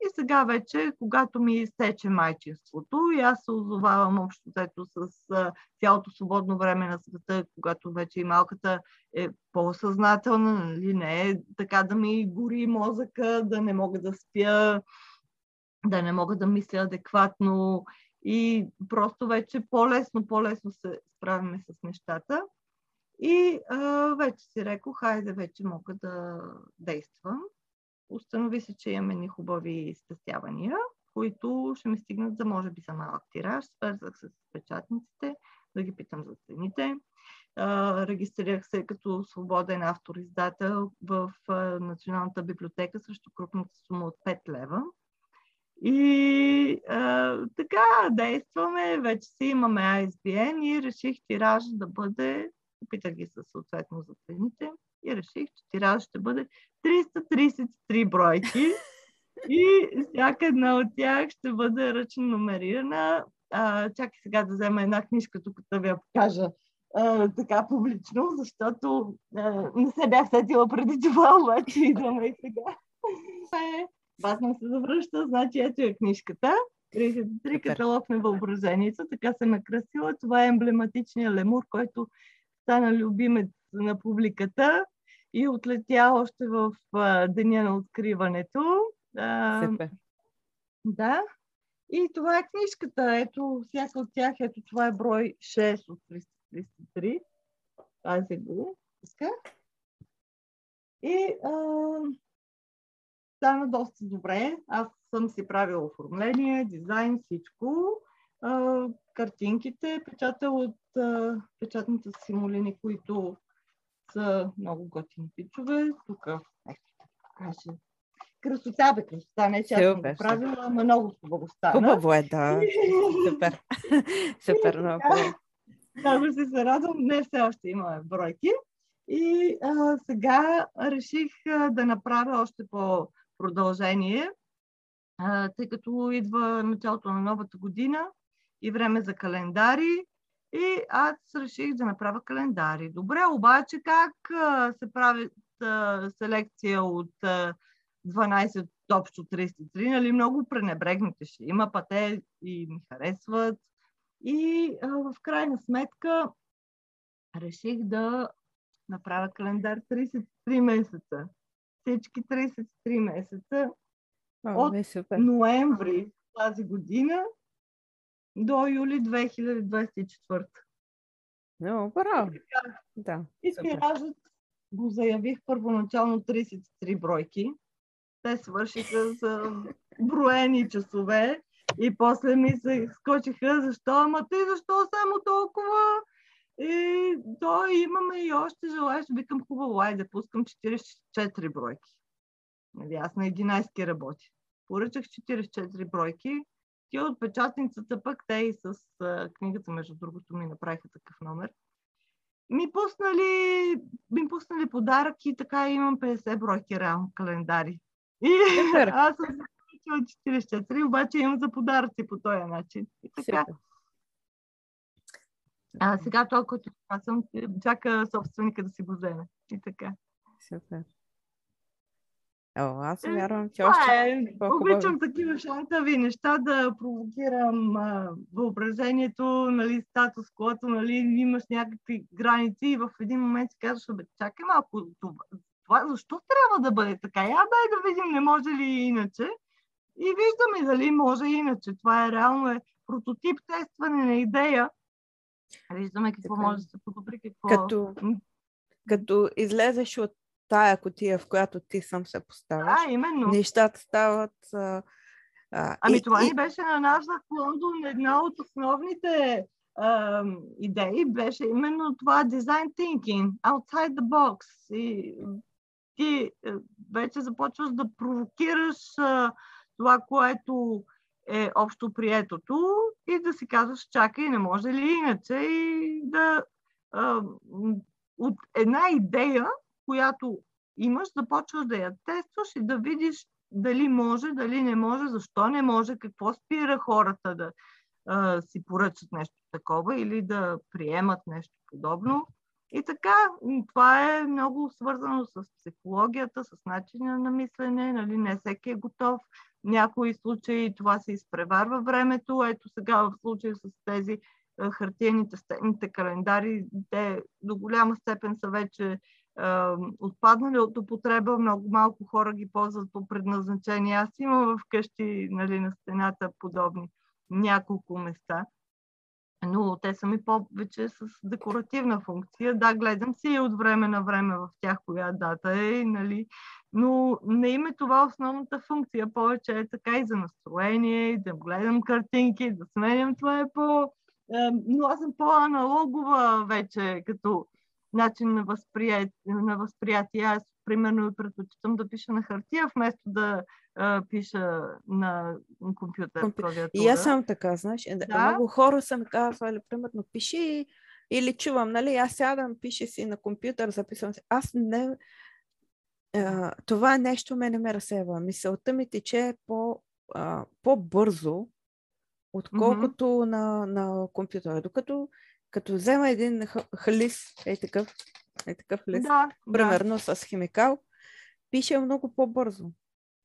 И сега вече, когато ми изтече майчинството и аз се озовавам общо взето с цялото свободно време на света, когато вече и малката е по-съзнателна, нали, не е така да ми гори мозъка, да не мога да спя, да не мога да мисля адекватно и просто вече по-лесно, по-лесно се справяме с нещата. И а, вече си рекох, хайде вече мога да действам. Установи се, че имаме ни хубави спестявания, които ще ми стигнат за може би за малък тираж. Свързах се с печатниците, да ги питам за цените. А, регистрирах се като свободен автор-издател в а, Националната библиотека срещу крупната сума от 5 лева и а, така, действаме, вече си имаме ISBN и реших тираж да бъде, опитах ги се съответно за цените и реших, че тираж ще бъде 333 бройки и всяка една от тях ще бъде ръчно номерирана. А, чакай сега да взема една книжка, тук да ви я покажа а, така публично, защото а, не се бях сетила преди това, обаче идваме и сега. Е, Батман се завръща, значи ето е книжката. 33 каталог на въображението, така се накрасила. Това е емблематичният лемур, който стана любимец на публиката и отлетя още в а, деня на откриването. А, Да. И това е книжката. Ето, всяка от тях, ето това е брой 6 от 333. Пази го. Така. И а, стана доста добре. Аз съм си правила оформление, дизайн, всичко. А, картинките, печатал от а, печатните симулини, които са много готини пичове. Тук, ето, каже. Красота бе, красота, не че аз съм правила, ама много хубаво стана. Хубаво е, да. Супер. Супер, много Много си се радвам. Не все още имаме бройки. И а, сега реших а, да направя още по продължение, тъй като идва началото на новата година и време за календари. И аз реших да направя календари. Добре, обаче как се прави селекция от 12 общо 33, нали, много пренебрегнете ще има, па те и ми харесват. И в крайна сметка реших да направя календар 33 месеца всички 33 месеца О, от супер. ноември тази година до юли 2024. Много браво! Да, и тиражът го заявих първоначално 33 бройки. Те свършиха за броени часове и после ми се скочиха, защо, ама ти защо само толкова? И то имаме и още желаящи. Викам хубаво, айде, пускам 44 бройки. Нали, аз на 11 работи. Поръчах 44 бройки. Ти от печатницата пък, те и с а, книгата, между другото, ми направиха такъв номер. Ми пуснали, ми пуснали подарък и така имам 50 бройки реално календари. И аз съм се 44, обаче имам за подаръци по този начин. И така. Супер. А сега това, който съм, чака собственика да си го вземе. И така. Супер. О, аз е, вярвам, че още е. Обичам такива шантави неща да провокирам а, въображението, нали, статус което, нали, имаш някакви граници и в един момент си казваш, бе, чакай малко, това, това, защо трябва да бъде така? Я дай да видим, не може ли иначе. И виждаме дали може иначе. Това е реално е прототип тестване на идея, Виждаме какво така. може да се подобри. Какво... Като, като излезеш от тая котия, в която ти сам се поставяш, а, именно. нещата стават... А, а, ами и, това и... ни беше на нас в Лондон една от основните а, идеи беше именно това design thinking, outside the box. И ти е, вече започваш да провокираш а, това, което е общо приетото и да си казваш, чакай, не може ли иначе и да а, от една идея, която имаш, започваш да я тестваш и да видиш дали може, дали не може, защо не може, какво спира хората да а, си поръчат нещо такова или да приемат нещо подобно. И така, това е много свързано с психологията, с начина на мислене, нали, не всеки е готов. Някои случаи това се изпреварва времето. Ето сега в случая с тези хартиените стените календари, те до голяма степен са вече е, отпаднали от употреба. Много малко хора ги ползват по предназначение. Аз имам вкъщи нали, на стената подобни няколко места но те са ми повече с декоративна функция. Да, гледам си и от време на време в тях коя дата е, нали, но не има това основната функция. Повече е така и за настроение, да гледам картинки, да сменям. Това е по... Но аз съм по-аналогова вече, като начин на възприятие. На възприятие. Аз, примерно, предпочитам да пиша на хартия, вместо да а, пиша на компютър. Компю... И аз съм така, знаеш. Е, да? Много хора са ми казвали, примерно, пиши или чувам, нали, аз сядам, пише си на компютър, записвам си. Аз не... А, това нещо ме не ме разсева. Мисълта ми тече по, а, по-бързо, отколкото mm-hmm. на, на компютъра. Докато като взема един хлис, е такъв, е такъв лист, да, примерно да. с химикал, пише много по-бързо.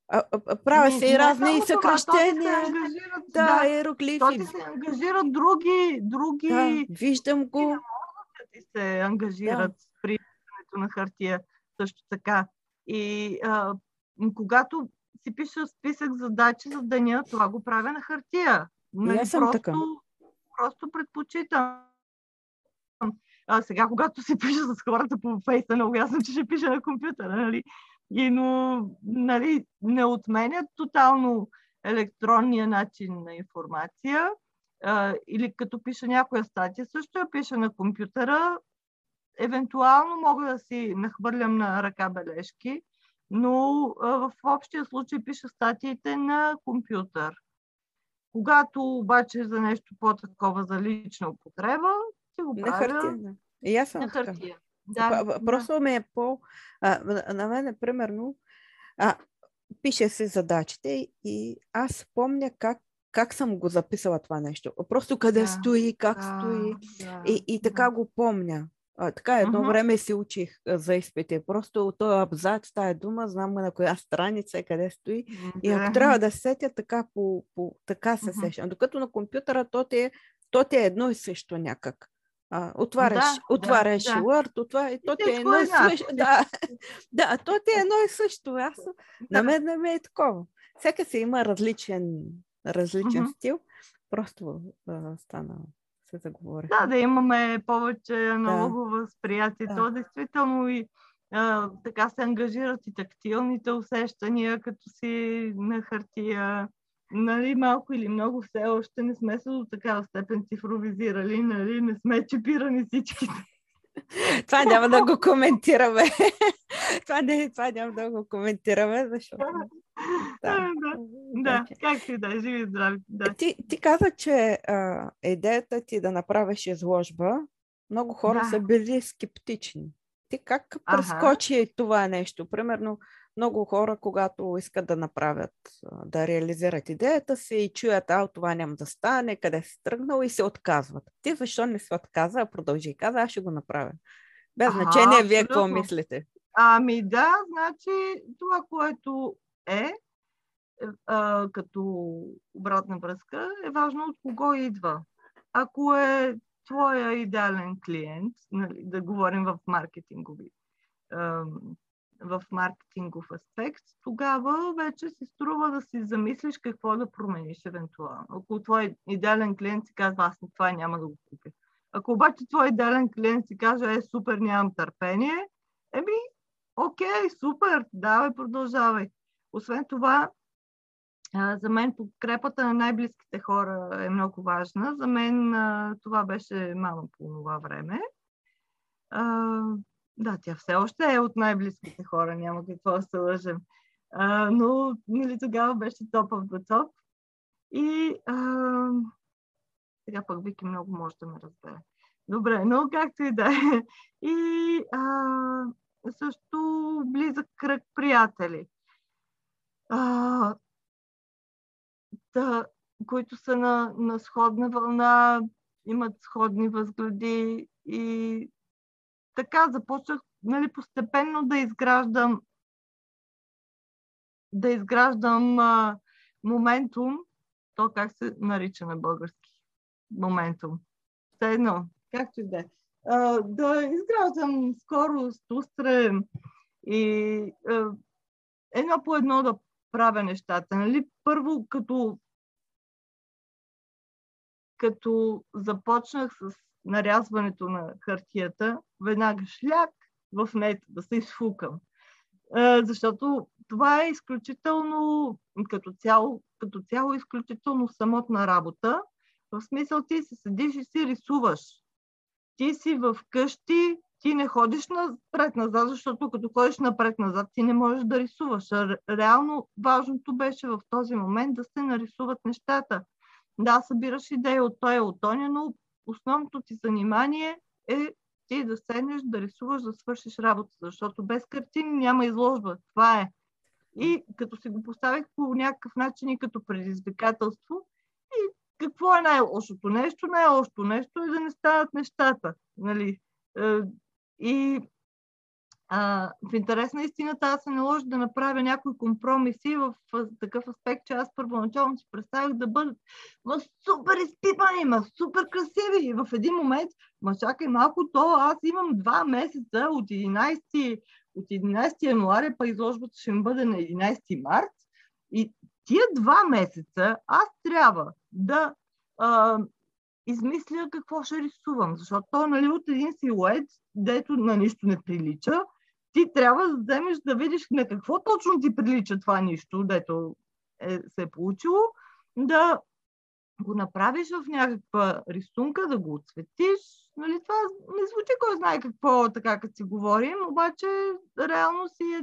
А, а, правя се и разни съкръщения. Да, да, иероглифи. Той се ангажират други, други... Да, виждам го. И се ангажират да. при на хартия също така. И а, когато си пиша списък задачи за деня, това го правя на хартия. Нали, аз съм просто, така. просто предпочитам. А, сега, когато си пиша с хората по фейса, много ясно, че ще пиша на компютъра, нали? И, но нали, не отменят тотално електронния начин на информация. А, или като пиша някоя статия, също я пиша на компютъра. Евентуално мога да си нахвърлям на ръка бележки, но а, в общия случай пиша статиите на компютър. Когато обаче за нещо по-такова за лична употреба, си го правя на хартия. И аз съм на хартия. Да, Просто да. ме е по... А, на мен, примерно, а, пише се задачите и аз помня как, как съм го записала това нещо. Просто къде да, стои, как да, стои. Да, и, и така да. го помня. А, така едно uh-huh. време се учих а, за изпите. Просто от този абзац, тая дума, знам на коя страница е, къде стои. Uh-huh. И ако трябва да сетя, така, по, по, така се uh-huh. сещам. Докато на компютъра то ти, е, то ти е едно и също някак. А, отваряш, да, отваряш да, Word, отваря, и то ти е едно и също. Да, да, то ти е едно и също. Аз, да. На мен не ме е такова. Всяка си има различен, различен uh-huh. стил. Просто а, стана се заговори. Да, да имаме повече много да. възприятие. Да. То действително и а, така се ангажират и тактилните усещания, като си на хартия нали, малко или много все още не сме се до такава степен цифровизирали, нали, не сме чипирани всичките. Това няма да го коментираме. това, не, това няма да го коментираме, защото... Да, да, да. как си да, живи здрави. Да. Ти, ти каза, че а, идеята ти да направиш изложба, много хора да. са били скептични. Ти как прескочи ага. това нещо? Примерно, много хора, когато искат да направят, да реализират идеята си и чуят, а това няма да стане, къде си тръгнал и се отказват. Ти защо не се отказа, а продължи и каза, аз ще го направя. Без значение, вие какво мислите? Ами да, значи това, което е, а, като обратна връзка, е важно от кого идва. Ако е твоя идеален клиент, нали, да говорим в маркетингови в маркетингов аспект, тогава вече си струва да си замислиш какво да промениш евентуално. Ако твой идеален клиент си казва, аз това няма да го купя. Ако обаче твой идеален клиент си каже, е супер, нямам търпение, еми, окей, супер, давай, продължавай. Освен това, за мен подкрепата на най-близките хора е много важна. За мен това беше мама по това време. Да, тя все още е от най-близките хора, няма какво да се лъжем. А, но нали, тогава беше топ the top. И а, сега пък Вики много може да ме разбере. Добре, но както и да е. И а, също близък кръг приятели. А, да, които са на, на сходна вълна, имат сходни възгледи и така започнах нали, постепенно да изграждам да изграждам моментум, то как се нарича на български? Моментум. Все едно, както и да е. Да изграждам скорост, устрем и а, едно по едно да правя нещата. Нали? Първо, като, като започнах с нарязването на хартията, веднага шляк в нет да се изфукам. Защото това е изключително, като цяло, като цяло изключително самотна работа. В смисъл ти се седиш и си рисуваш. Ти си в къщи, ти не ходиш напред-назад, защото като ходиш напред-назад, ти не можеш да рисуваш. Реално важното беше в този момент да се нарисуват нещата. Да, събираш идеи от той, от тоня, но основното ти занимание е ти да седнеш, да рисуваш, да свършиш работа, защото без картини няма изложба. Това е. И като си го поставих по някакъв начин и като предизвикателство, и какво е най-лошото нещо? Най-лошото нещо е да не стават нещата. Нали? Е, и а, в интерес на истината аз се наложи да направя някои компромиси в, в такъв аспект, че аз първоначално си представях да бъдат ма супер изпипани, ма супер красиви. И в един момент, ма чакай малко, то аз имам два месеца от 11, от 11 януаря, па изложбата ще ми бъде на 11 март. И тия два месеца аз трябва да а, измисля какво ще рисувам, защото то нали, от един силует, дето на нищо не прилича, ти трябва да вземеш да видиш на какво точно ти прилича това нищо, дето е, се е получило, да го направиш в някаква рисунка, да го отсветиш. Нали, това не звучи кой знае какво, така като си говорим, обаче реално си е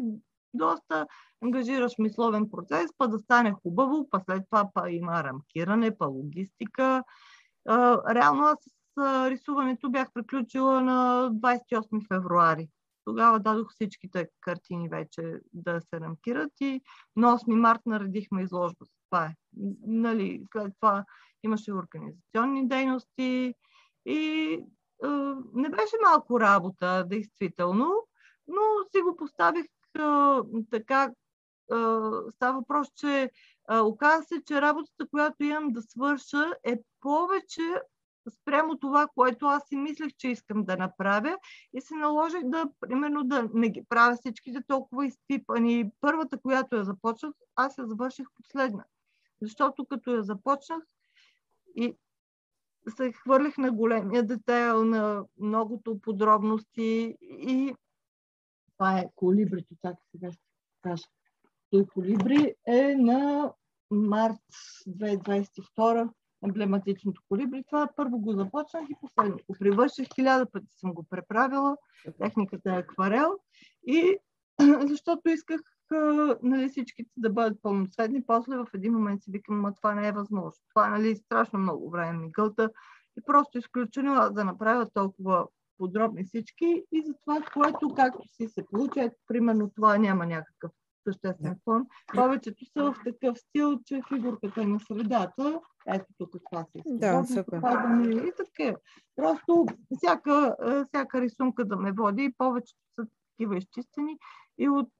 доста ангажираш мисловен процес, па да стане хубаво, па след това па има рамкиране, па логистика. реално аз с рисуването бях приключила на 28 февруари. Тогава дадох всичките картини вече да се рамкират и на 8 март наредихме изложба. Това е. Нали, след това имаше организационни дейности и е, не беше малко работа, действително, но си го поставих е, така. Е, става въпрос, че е, оказа се, че работата, която имам да свърша, е повече спрямо това, което аз си мислех, че искам да направя и се наложих да, примерно, да не ги правя всичките толкова изпипани. Първата, която я започнах, аз я завърших последна. Защото като я започнах и се хвърлих на големия детайл, на многото подробности и това е колибрито, така сега ще кажа. Той колибри е на март 2022 емблематичното колибри. Това първо го започнах и последно го привърших. Хиляда пъти съм го преправила. Техниката е акварел. И защото исках нали, всичките да бъдат пълноцветни. После в един момент си викам, но това не е възможно. Това нали, страшно много време ми гълта. И просто изключено да направя толкова подробни всички и за това, което както си се получи, ето, примерно това няма някакъв съществен фон. Повечето са в такъв стил, че фигурката е на средата, ето тук това си да, супер. и така. Просто всяка, всяка рисунка да ме води и повечето са такива изчистени и от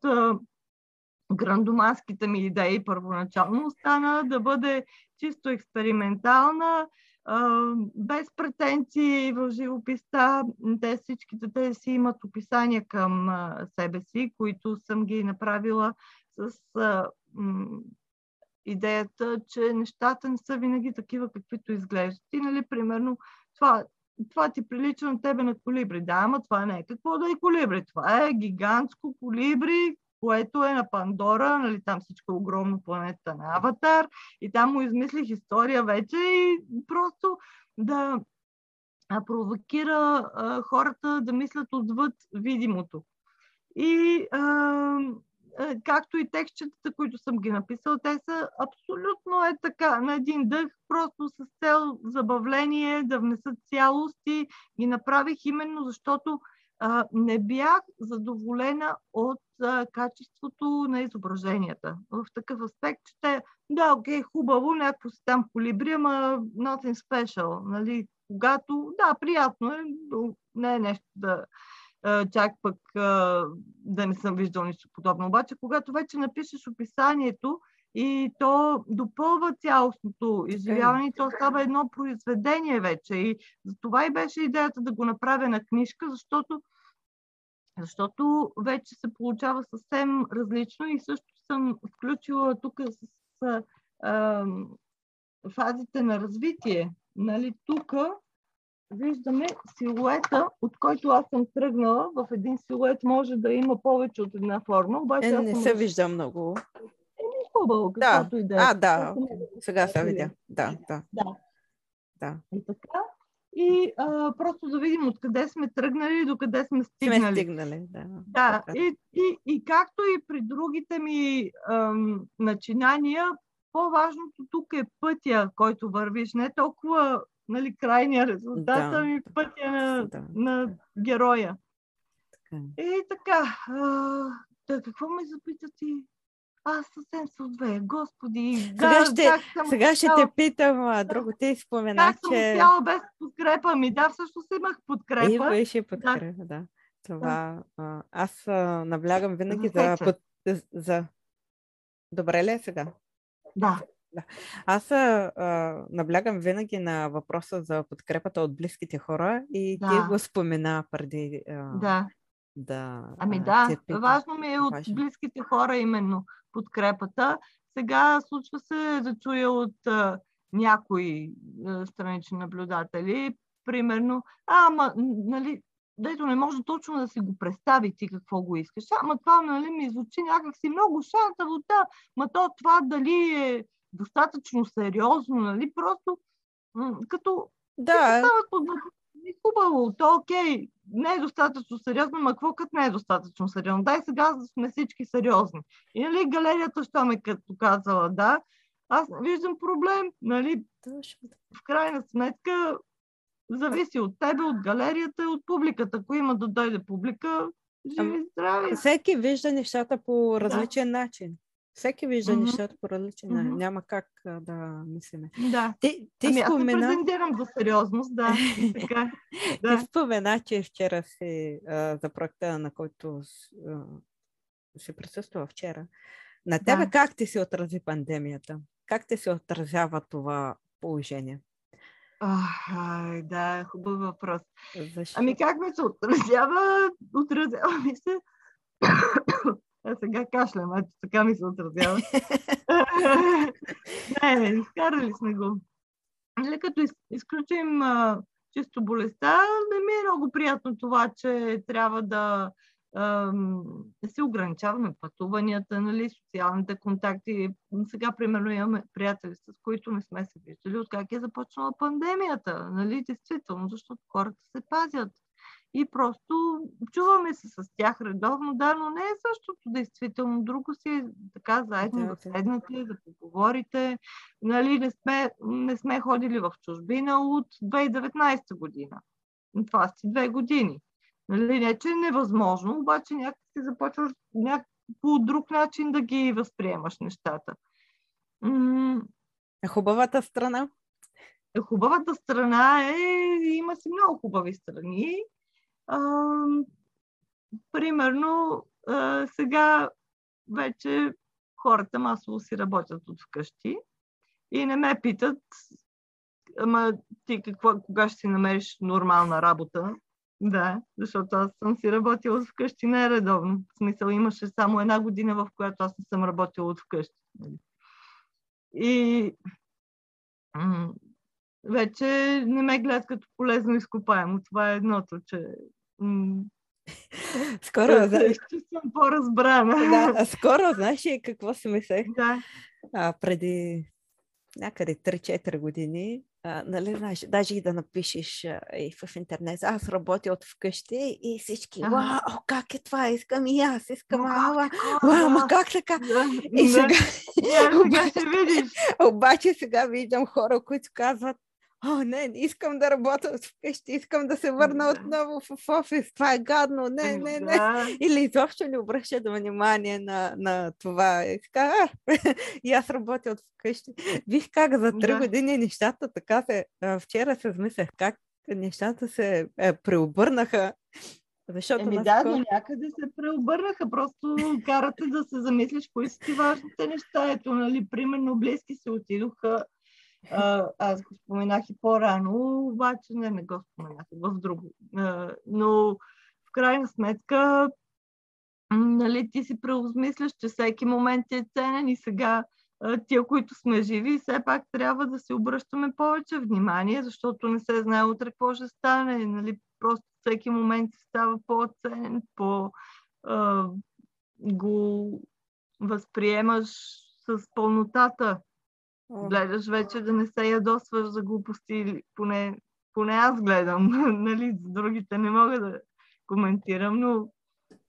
грандоманските ми идеи първоначално остана да бъде чисто експериментална, без претенции в живописта. Те всичките те си имат описания към себе си, които съм ги направила с идеята, че нещата не са винаги такива, каквито изглеждат. И, нали, примерно, това, това ти прилича на тебе на колибри. Да, ама това не е какво да е колибри. Това е гигантско колибри, което е на Пандора, нали, там всичко е огромно планета на Аватар и там му измислих история вече и просто да провокира а, хората да мислят отвъд видимото. И а, както и текстчетата, които съм ги написал, те са абсолютно е така, на един дъх, просто с цел забавление, да внесат цялости. Ги направих именно защото не бях задоволена от а, качеството на изображенията. В такъв аспект, че те, да, окей, хубаво, някакво си там колибри, ама nothing special, нали? Когато, да, приятно е, но не е нещо да, чак пък да не съм виждал нищо подобно. Обаче, когато вече напишеш описанието и то допълва цялостното изживяване, то става едно произведение вече. И за това и беше идеята да го направя на книжка, защото, защото вече се получава съвсем различно и също съм включила тук с, с а, фазите на развитие. Нали, тук виждаме силуета, от който аз съм тръгнала. В един силует може да има повече от една форма. Обаче е, не съм... се вижда много. Хубаво, каквото да. и да е. А, да, сега се видя. Да, да. Да. да. И така. И а, просто да видим откъде сме тръгнали и докъде сме стигнали. Сме стигнали, да. Да, и, и, и както и при другите ми ам, начинания, по-важното тук е пътя, който вървиш, не толкова нали, крайния резултат, да. ами пътя на, Да. на героя. Така. И така, а, да, какво ме запита ти? Аз съвсем се отвея, господи. Сега ще, как съм сега ще успяла- те питам, а, друго ти спомена, Как съм че успяла без подкрепа ми? Да, всъщност имах и подкрепа. беше подкрепа, да. Това, а, аз а, наблягам винаги За за, под, за... Добре ли е сега? Да, Аз а, наблягам винаги на въпроса за подкрепата от близките хора и ти Да. го спомена преди а, да. Да Ами да, те питам. важно ми е от близките хора именно подкрепата. Сега случва се да чуя от а, някои а, странични наблюдатели, примерно, а, ама, нали, дето не може точно да си го представи ти какво го искаш. Ама това, нали, ми звучи някакси много шантаво, да, ма то това дали е достатъчно сериозно, нали, просто м, като Да, стават под Хубаво, то окей, не е достатъчно сериозно, ма какво като не е достатъчно сериозно? Дай сега да сме всички сериозни. И нали галерията, що ме като казала, да, аз виждам проблем, нали, в крайна сметка зависи от тебе, от галерията от публиката. Ако има да дойде публика, живи здрави. Всеки вижда нещата по различен начин. Всеки вижда Мгм. нещата по различен начин. Мгм. Няма как а, да мислиме. Да. Ти, ти Ами аз спомена... претендирам за сериозност, да. Така. е. Ти Да. спомена, че вчера си а, за проекта, на който с- а, си присъства вчера. На тебе Да. как ти се отрази пандемията? Как ти се отразява това положение? Ах, ай, да, хубав въпрос. Защо? Ами как ми се отразява? Отразява ми се. А сега кашлям, ето така ми се отразява. не, изкарали сме го. Нали, като из, изключим а, чисто болестта, не ми е много приятно това, че трябва да, да се ограничаваме пътуванията, нали, социалните контакти. Сега, примерно, имаме приятели, с които не сме се виждали от как е започнала пандемията. Нали, действително, защото хората се пазят. И просто чуваме се с тях редовно, да, но не е същото действително. Друго си е така заедно Да, седнете, да поговорите. Нали, не, сме, не сме ходили в чужбина от 2019 година. Това си две години. Нали, не, че е невъзможно, обаче някак си започваш няк... по друг начин да ги възприемаш нещата. М- Хубавата страна? Хубавата страна е, има си много хубави страни. Примерно, а, сега вече хората масово си работят от вкъщи и не ме питат, ама ти какво, кога ще си намериш нормална работа? Да, защото аз съм си работила от вкъщи не редовно. В смисъл имаше само една година, в която аз не съм работила от вкъщи. нали. И вече не ме гледат като полезно изкопаемо. Това е едното, че м- Скоро, Да да, се чувствам по-разбрана. да, скоро, знаеш ли какво си мислех? Да. А, преди някъде 3-4 години, а, нали, знаеш, даже и да напишеш а, и в интернет, аз работя от вкъщи и всички, Ага. вау, как е това, искам и аз, искам, ала, така? вау, ма Да. как така? Да, И да. сега, Я, сега ще видиш. обаче сега виждам хора, които казват, О, не, не искам да работя от вкъщи, искам да се върна Да. отново в офис. Това е гадно. Не, не, не. Да. Или изобщо не обръщат внимание на, на това. И така, а, и аз работя от вкъщи. Виж как за три Да. години нещата така се... Вчера се замислях как нещата се е, преобърнаха. Защото Еми да, до някъде се преобърнаха. Просто карате да се замислиш кои са ти важните неща. Ето, нали, примерно близки се отидоха. Аз го споменах и по-рано, обаче не, не го споменах в друго. Но в крайна сметка, нали, ти си преосмисляш, че всеки момент е ценен и сега тия, които сме живи, все пак трябва да си обръщаме повече внимание, защото не се знае утре какво ще стане. Нали, просто всеки момент си става по-ценен, по, го възприемаш с пълнотата. Гледаш вече да не се ядосваш за глупости, поне, поне аз гледам, нали, за другите не мога да коментирам, но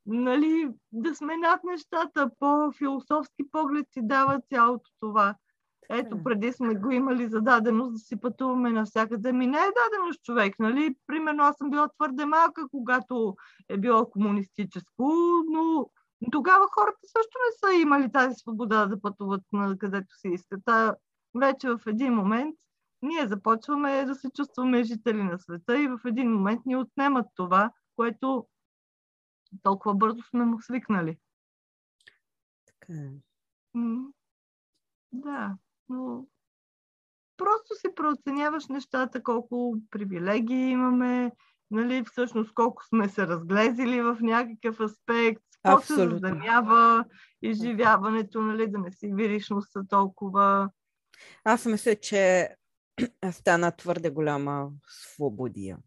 нали, да сме над нещата, по-философски поглед ти дава цялото това. Ето, преди сме го имали за даденост да си пътуваме навсякъде. Ми не е даденост човек, нали? Примерно аз съм била твърде малка, когато е било комунистическо, но тогава хората също не са имали тази свобода да пътуват на където си искат. А вече в един момент ние започваме да се чувстваме жители на света и в един момент ни отнемат това, което толкова бързо сме му свикнали. така е. Да, но просто си преоценяваш нещата, колко привилегии имаме, нали, всъщност колко сме се разглезили в някакъв аспект, какво се задъмява изживяването, нали, да не си видиш носа толкова. Аз мисля, че стана твърде голяма свободия.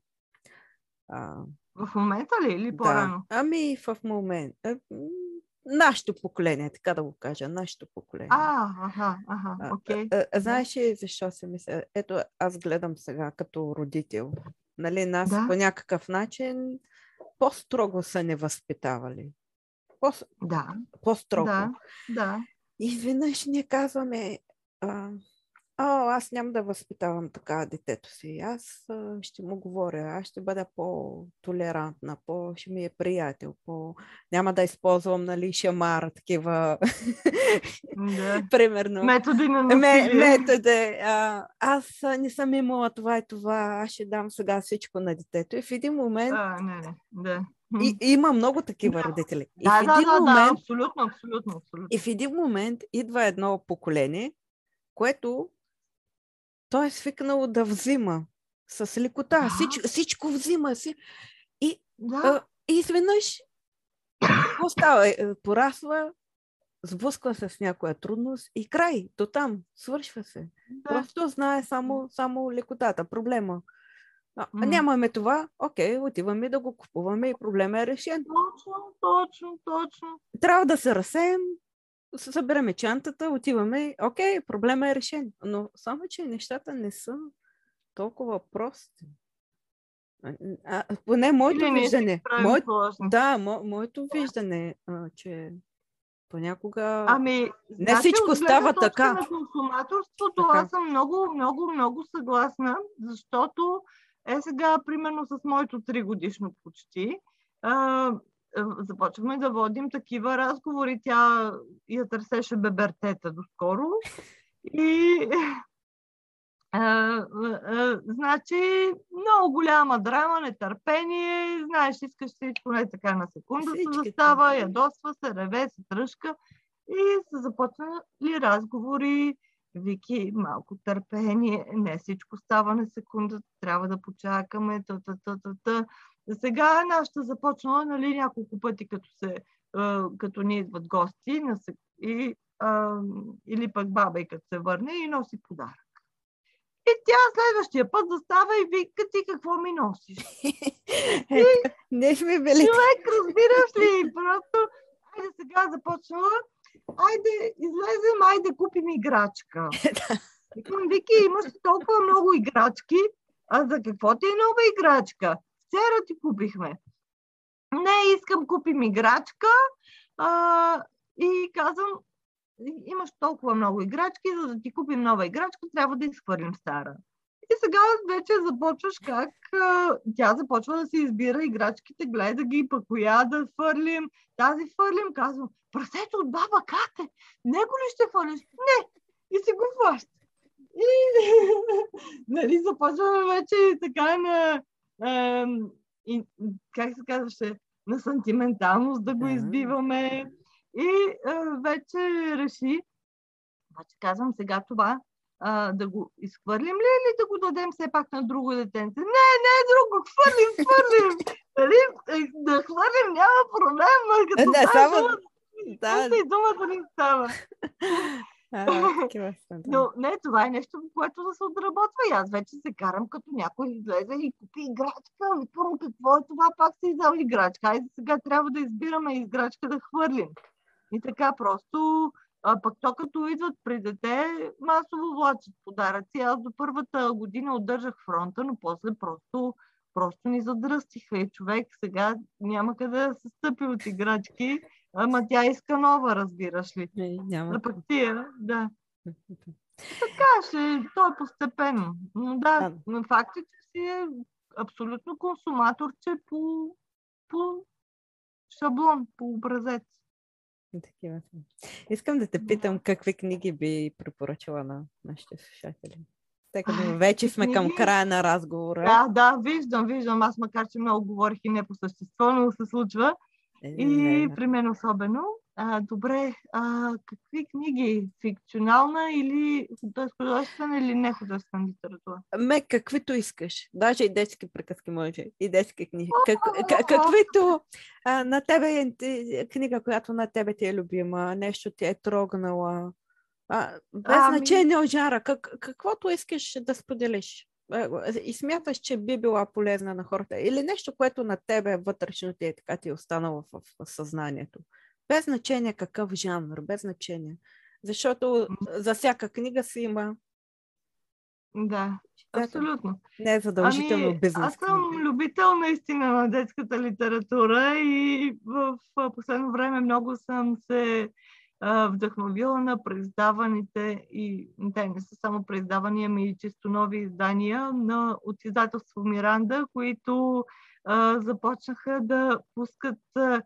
А, В момента ли или да. по-рано? Ами в момент. Нашето поколение, така да го кажа, нашето поколение. А, аха, аха, окей. а, знаеш ли защо се мисля? Ето, аз гледам сега като родител. Нали, нас Да. по някакъв начин по-строго са не възпитавали. По- Да, по-строго. да, да. И изведнъж ние казваме, а, аз няма да възпитавам така детето си. Аз а, ще му говоря, аз ще бъда по-толерантна, по, ще ми е приятел, по... няма да използвам, нали, шамара, такива, да. примерно. Методи на Ме, насилие. методе. А, аз не съм имала това и това, аз ще дам сега всичко на детето. И в един момент, А, не, не, да. и, има много такива родители. И Да, в да, един да, да, момент, абсолютно, абсолютно, абсолютно. и в един момент идва едно поколение, което то е свикнало да взима с лекота. Да. Всич, всичко взима си. Да, А, и изведнъж какво става? Е, Порасва, сблъсква се с някоя трудност и край, до там, свършва се. да. Просто знае само, само лекотата, проблема. А, М. нямаме това, окей, отиваме да го купуваме и проблема е решен. Точно, точно, точно. Трябва да се разсеем, събираме чантата, отиваме, окей, проблема е решен. Но само, че нещата не са толкова прости. А, поне моето си виждане. Мое, да, мо, моето виждане, а, че понякога... Ами, Не значи, всичко става така. На консуматорството Така. аз съм много, много, много съгласна, защото е сега, примерно с моето 3 годишно почти, а, започваме да водим такива разговори. Тя я търсеше бебертета доскоро. И а, а, значи, много голяма драма, нетърпение, знаеш, искаш всичко не така на секунда се застава, ядосва се, реве се, тръжка и са започнали разговори. Вики, малко търпение, не всичко става на секунда, трябва да почакаме, та, та, та, та, та. Сега нашата започнала, нали, няколко пъти, като, се, като ни идват гости и, а, или пък баба и като се върне и носи подарък. И тя следващия път застава и вика ти какво ми носиш. Не сме били. Човек, разбираш ли? Просто, айде сега започва. Айде, излезем, айде купим играчка. Викам, Вики, имаш толкова много играчки, а за какво ти е нова играчка? Вчера ти купихме. Не, искам купим играчка. А, и казвам, имаш толкова много играчки, за да ти купим нова играчка, трябва да изхвърлим стара. И сега вече започваш как а, тя започва да се избира играчките, гледа ги, пък коя да фърлим. Тази фърлим, казвам, прасето от баба Кате, него ли ще фърлиш? Не! И си го фаща. И нали, започваме вече така на, а, и, как се казваше, на сантименталност да го избиваме. И а, вече реши, обаче казвам сега това, а, да го изхвърлим ли или да го дадем все пак на друго детенце? Не, не, друго, хвърлим, хвърлим. Нали? Е, да хвърлим, няма проблем. Като не, само... Да. И думата не става. А, Но не, това е нещо, което да се отработва. И аз вече се карам, като някой излезе и купи играчка. Викам, какво е това? Пак си взел играчка. Айде сега трябва да избираме играчка да хвърлим. И така просто, а пък то като идват при дете, масово влачат подаръци. Аз до първата година удържах фронта, но после просто, просто ни задръстиха. И човек сега няма къде да се стъпи от играчки, ама тя иска нова, разбираш ли. Не, няма. А пък тия, да. Така ще, то е постепенно. Но да, да. факт е, че си е абсолютно консуматорче по, по шаблон, по образец. Такива. Искам да те питам какви книги би препоръчала на нашите слушатели. Тъй като вече сме към края на разговора. Да, да, виждам, виждам. Аз макар, че много говорих и не по същество, но се случва. Е, и при мен особено. А, добре, а, какви книги? Фикционална или художествена или не художествена литература? Ме, каквито искаш. Даже и детски приказки може. И детски книги. Как, как, каквито а, на тебе е книга, която на тебе ти е любима, нещо ти е трогнала. А, без а, значение от жара. Как, каквото искаш да споделиш. И смяташ, че би била полезна на хората. Или нещо, което на тебе вътрешно ти е така ти е останало в, в съзнанието. Без значение какъв жанр, без значение. Защото за всяка книга си има. Да, абсолютно. Не е задължително ами, бизнес. Аз съм любител наистина на детската литература и в последно време много съм се вдъхновила на преиздаваните и те не са само преиздавания, ами и чисто нови издания на от издателство Миранда, които а, започнаха да пускат а,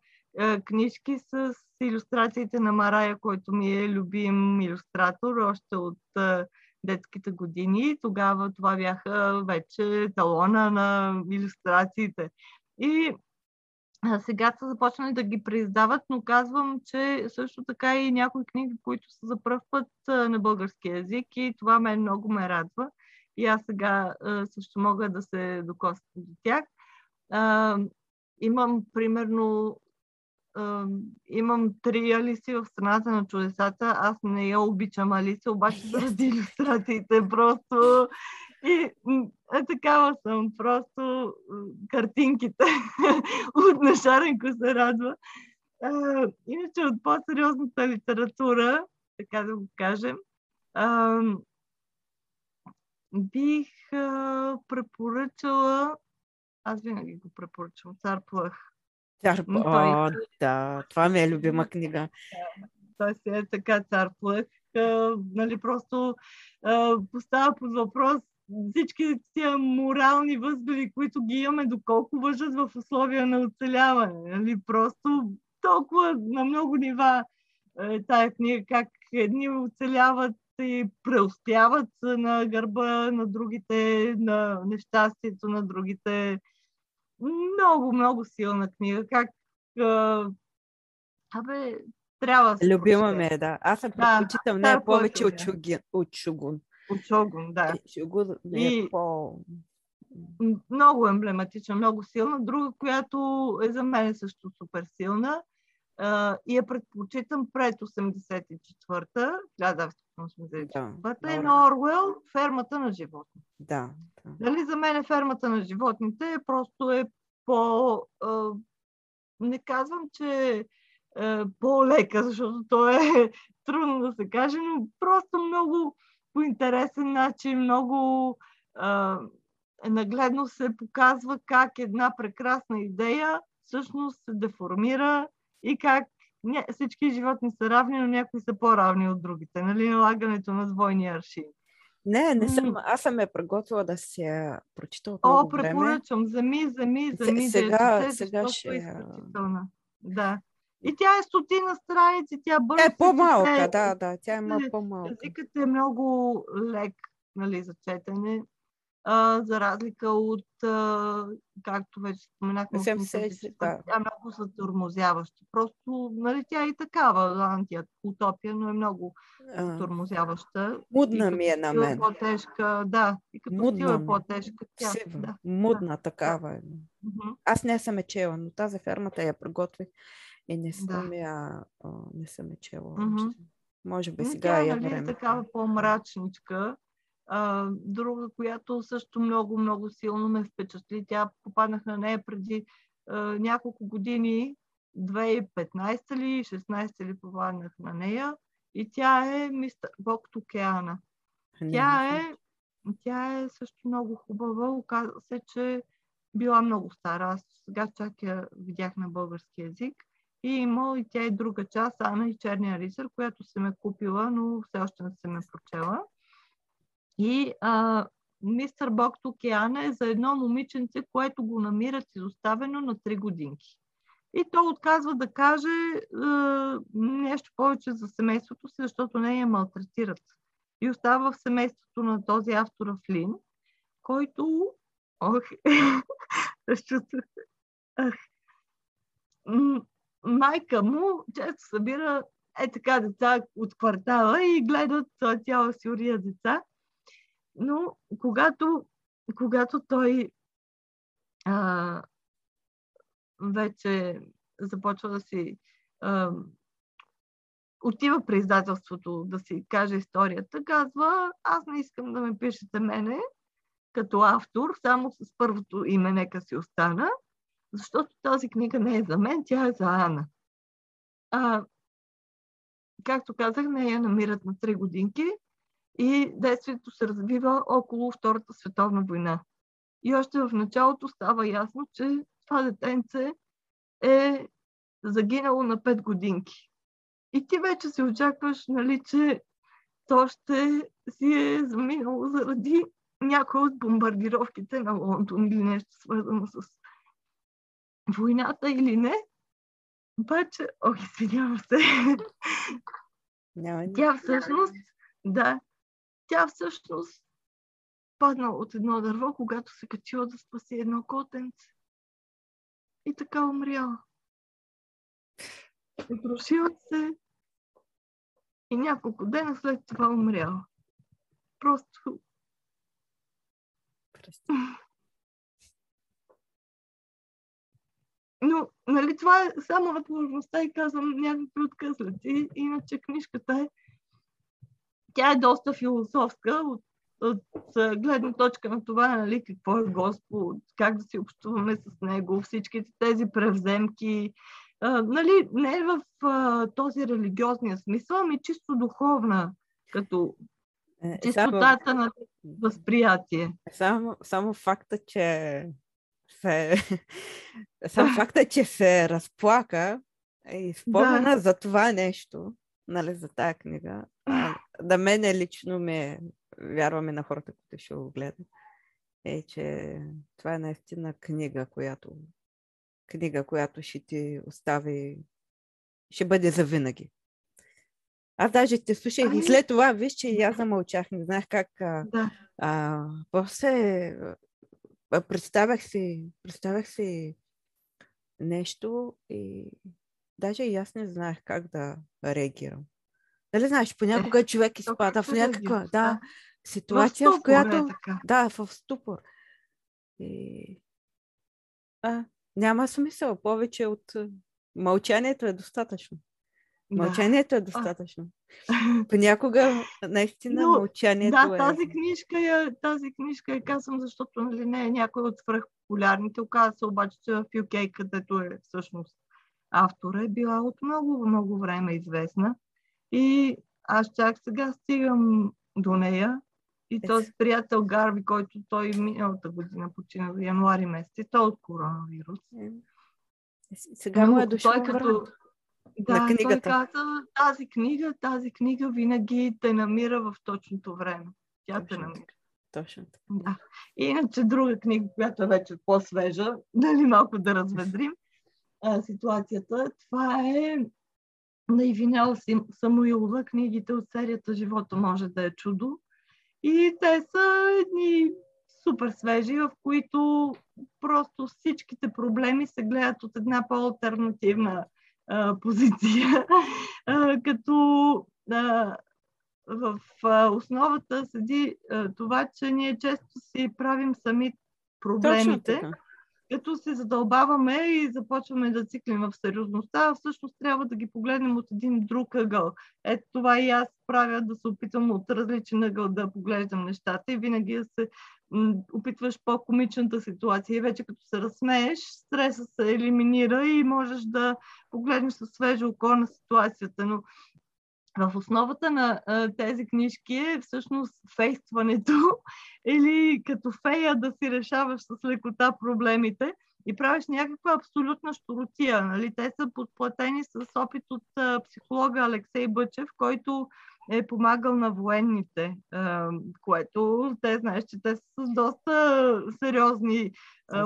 книжки с иллюстрациите на Марая, който ми е любим иллюстратор още от е, детските години. Тогава това бяха вече талона на иллюстрациите. И сега са започнали да ги преиздават, но казвам, че също така и някои книги, които са за първ път на български язик и това мен много ме радва. И аз сега също мога да се докосна до тях. Имам примерно имам три Алиси в страната на чудесата. Аз не я обичам Алиса, обаче заради иллюстрациите просто. И е, такава съм, просто картинките от Нашаренко се радва. А, иначе от по-сериозната литература, така да го кажем, а, бих а, препоръчала, аз винаги го препоръчвам, Цар Плъх Цар... О, да, това ми е любима книга. Той си е така цар плъх. Нали, просто а, поставя под въпрос всички тия морални възгледи, които ги имаме, доколко въжат в условия на оцеляване. Нали? Просто толкова на много нива е тая книга, как едни оцеляват и преуспяват на гърба на другите, на нещастието на другите много, много силна книга. Как. А... Абе, трябва да Любима ме е, да. Аз да, предпочитам не повече от, чуги, от Шугун. От Шугун, да. Шугун е и... по... Много емблематична, много силна. Друга, която е за мен също супер силна uh, и я предпочитам пред 84-та, естествено сме взели. Да, Бътли добре. на Орвел, фермата на животни. Да, да. Дали за мен е фермата на животните просто е по... А, не казвам, че е по-лека, защото то е трудно да се каже, но просто много по интересен начин, много а, нагледно се показва как една прекрасна идея всъщност се деформира и как не, всички животни са равни, но някои са по-равни от другите. Нали? Налагането на двойни аршини. Не, не съм. Аз съм я приготвила да се я прочита от О, много време. препоръчвам. Зами, зами, зами. сега- да сега ще е. Да. И тя е стотина страници, тя бързо Тя е се по-малка, чете. да, да. Тя е ма- Е, по-малка. Езикът е много лек нали, за четене, а, за разлика от, а, както вече споменахме, се- да. тя е много затормозяваща. Просто, нали, тя е и такава антиутопия, но е много затормозяваща. Мудна ми е на мен. по-тежка, да. И като Мудна е по-тежка, тя. Да. мудна такава е. Аз не съм е чела, но тази фермата я приготвих и не Да. съм я, а, не съм я чела. Още. Може би Но сега тя е нали, е време. такава по-мрачничка. А, друга, която също много, много силно ме впечатли. Тя попаднах на нея преди а, няколко години, 2015 ли, 16 ли попаднах на нея. И тя е мистер Бог океана. Тя е, тя е също много хубава. Оказа се, че била много стара. Аз сега чак я видях на български язик. И има и тя и друга част, Ана и Черния рицар, която съм е купила, но все още не съм я прочела. И а, мистер Бог от океана е за едно момиченце, което го намират изоставено на 3 годинки. И то отказва да каже е, нещо повече за семейството си, защото не я малтретират. И остава в семейството на този автор Флин, който... Ох, разчувствах се. Майка му често събира е така деца от квартала и гледат цяла сюрия деца. Но когато, когато той а, вече започва да си а, отива при издателството да си каже историята, казва, аз не искам да ме пишете мене като автор, само с първото име нека си остана, защото тази книга не е за мен, тя е за Ана. А, както казах, не я намират на 3 годинки и действието се развива около Втората световна война. И още в началото става ясно, че това детенце е загинало на 5 годинки. И ти вече си очакваш, нали, че то ще си е заминало заради някои от бомбардировките на Лондон или нещо свързано с войната или не. Обаче, ох, извинявам се. Няма Тя всъщност, да, тя всъщност паднала от едно дърво, когато се качила да спаси едно котенце. И така умряла. Отрушила се и няколко дена след това умряла. Просто Прости. Но, нали, това е само възможността и казвам някакви откъслеци. Иначе книжката е... Тя е доста философска от, от, гледна точка на това, нали, какво е Господ, как да си общуваме с Него, всичките тези превземки. А, нали, не е в а, този религиозния смисъл, ами чисто духовна, като Е, Само, чистотата на възприятие. само, само факта, че се, само факта, че се разплака и спомена за това нещо, нали, за тази книга, а, да мене лично ме вярваме на хората, които ще го гледат, е, че това е наистина книга, която книга, която ще ти остави, ще бъде завинаги. Аз даже те слушах и Ами- след това, виж, че и аз замълчах, не знаех как. А, Да. а, после представях си, представях си нещо и даже и аз не знаех как да реагирам. Дали знаеш, понякога човек то изпада в някаква да, да. ситуация, в, ступор е която... така. Да, в ступор. И... А, няма смисъл. Повече от мълчанието е достатъчно. Мълчанието е достатъчно. Понякога, наистина, Но, мълчанието да, е... тази книжка, е, тази книжка е казвам, защото нали, не е някой от свръхпопулярните. Оказва се обаче, че в UK, където е всъщност автора, е била от много, много време известна. И аз чак сега стигам до нея. И този приятел Гарви, който той миналата година почина в януари месец, той от коронавирус. Е, сега му е дошъл той като, да, на книгата. той каза, тази книга, тази книга винаги те намира в точното време. Тя Точно. те намира. Точно. Да. Иначе друга книга, която е вече по-свежа, дали малко да разведрим а, ситуацията, това е на Ивинел Самуилова, книгите от серията Живота може да е чудо. И те са едни супер свежи, в които просто всичките проблеми се гледат от една по-алтернативна а, позиция, а, като а, в а, основата седи а, това, че ние често си правим сами проблемите, като се задълбаваме и започваме да циклим в сериозността, всъщност трябва да ги погледнем от един друг ъгъл. Ето това и аз правя, да се опитвам от различен ъгъл да поглеждам нещата и винаги да се опитваш по-комичната ситуация и вече като се разсмееш, стресът се елиминира и можеш да погледнеш със свежо око на ситуацията. Но в основата на а, тези книжки е всъщност фействането или като фея да си решаваш с лекота проблемите и правиш някаква абсолютна щуротия. Нали? Те са подплатени с опит от а, психолога Алексей Бъчев, който е помагал на военните, което те знаеш, че те са с доста сериозни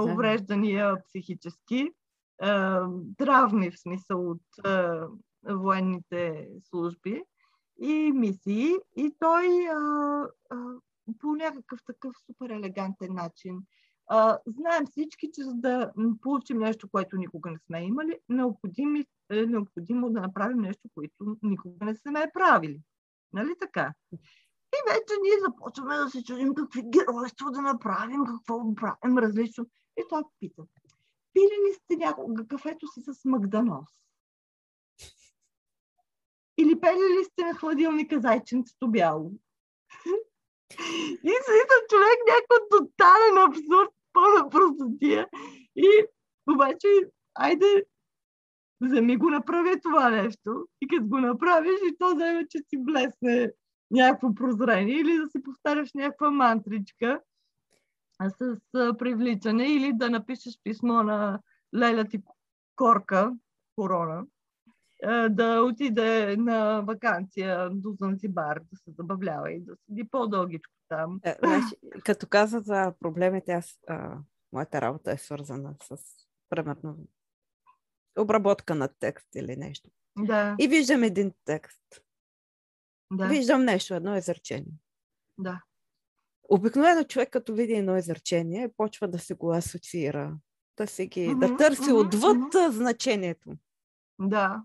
увреждания психически, травми в смисъл от военните служби и мисии. И той по някакъв такъв супер елегантен начин знаем всички, че за да получим нещо, което никога не сме имали, необходимо, е необходимо да направим нещо, което никога не сме правили. Нали така? И вече ние започваме да се чудим какви геройства да направим, какво правим различно. И той пита, пили ли сте някога кафето си с магданос? Или пели ли сте на хладилника зайченцето бяло? И слиза човек някакъв тотален абсурд, пълна простотия. И обаче, айде, вземи го направи това нещо и като го направиш и то вземе, че ти блесне някакво прозрение или да си повтаряш някаква мантричка с привличане или да напишеш писмо на Леля ти Корка, Корона, да отиде на вакансия до Занзибар, да се забавлява и да седи по-дългичко там. Е, значи, като каза за проблемите, аз, а, моята работа е свързана с примерно обработка на текст или нещо. Да. И виждам един текст. Да. Виждам нещо, едно изречение. Да. Обикновено човек, като види едно изречение, почва да се го асоциира, да се ги, mm-hmm, да търси mm-hmm, отвъд mm-hmm. значението. Да,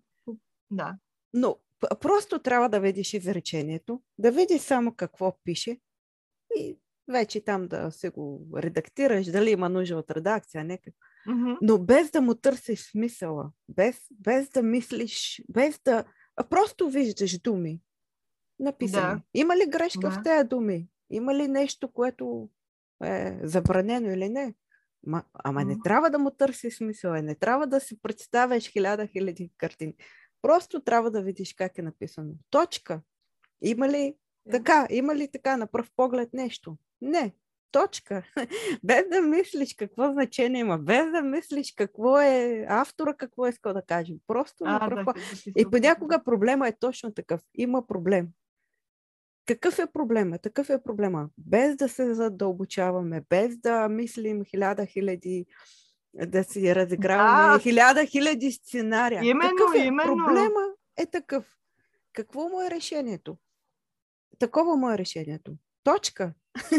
да. Но просто трябва да видиш изречението, да видиш само какво пише и вече там да се го редактираш, дали има нужда от редакция, нека. Mm-hmm. Но без да му търсиш смисъла, без, без да мислиш, без да... А просто виждаш думи написани. Да. Има ли грешка да. в тези думи? Има ли нещо, което е забранено или не? Ма, ама не трябва да му търсиш смисъла, не трябва да си представяш хиляда хиляди картини. Просто трябва да видиш как е написано. Точка. Има ли така? Има ли така на пръв поглед нещо? Не. Точка. Без да мислиш какво значение има, без да мислиш какво е автора, какво е искал да каже. Просто а, на пръв да, И понякога проблема е точно такъв. Има проблем. Какъв е проблема? Такъв е проблема. Без да се задълбочаваме, без да мислим хиляда хиляди, да си разиграваме да. хиляда хиляди сценария. Именно, Какъв е? именно. Проблема е такъв. Какво му е решението? Такова му е решението. Точка.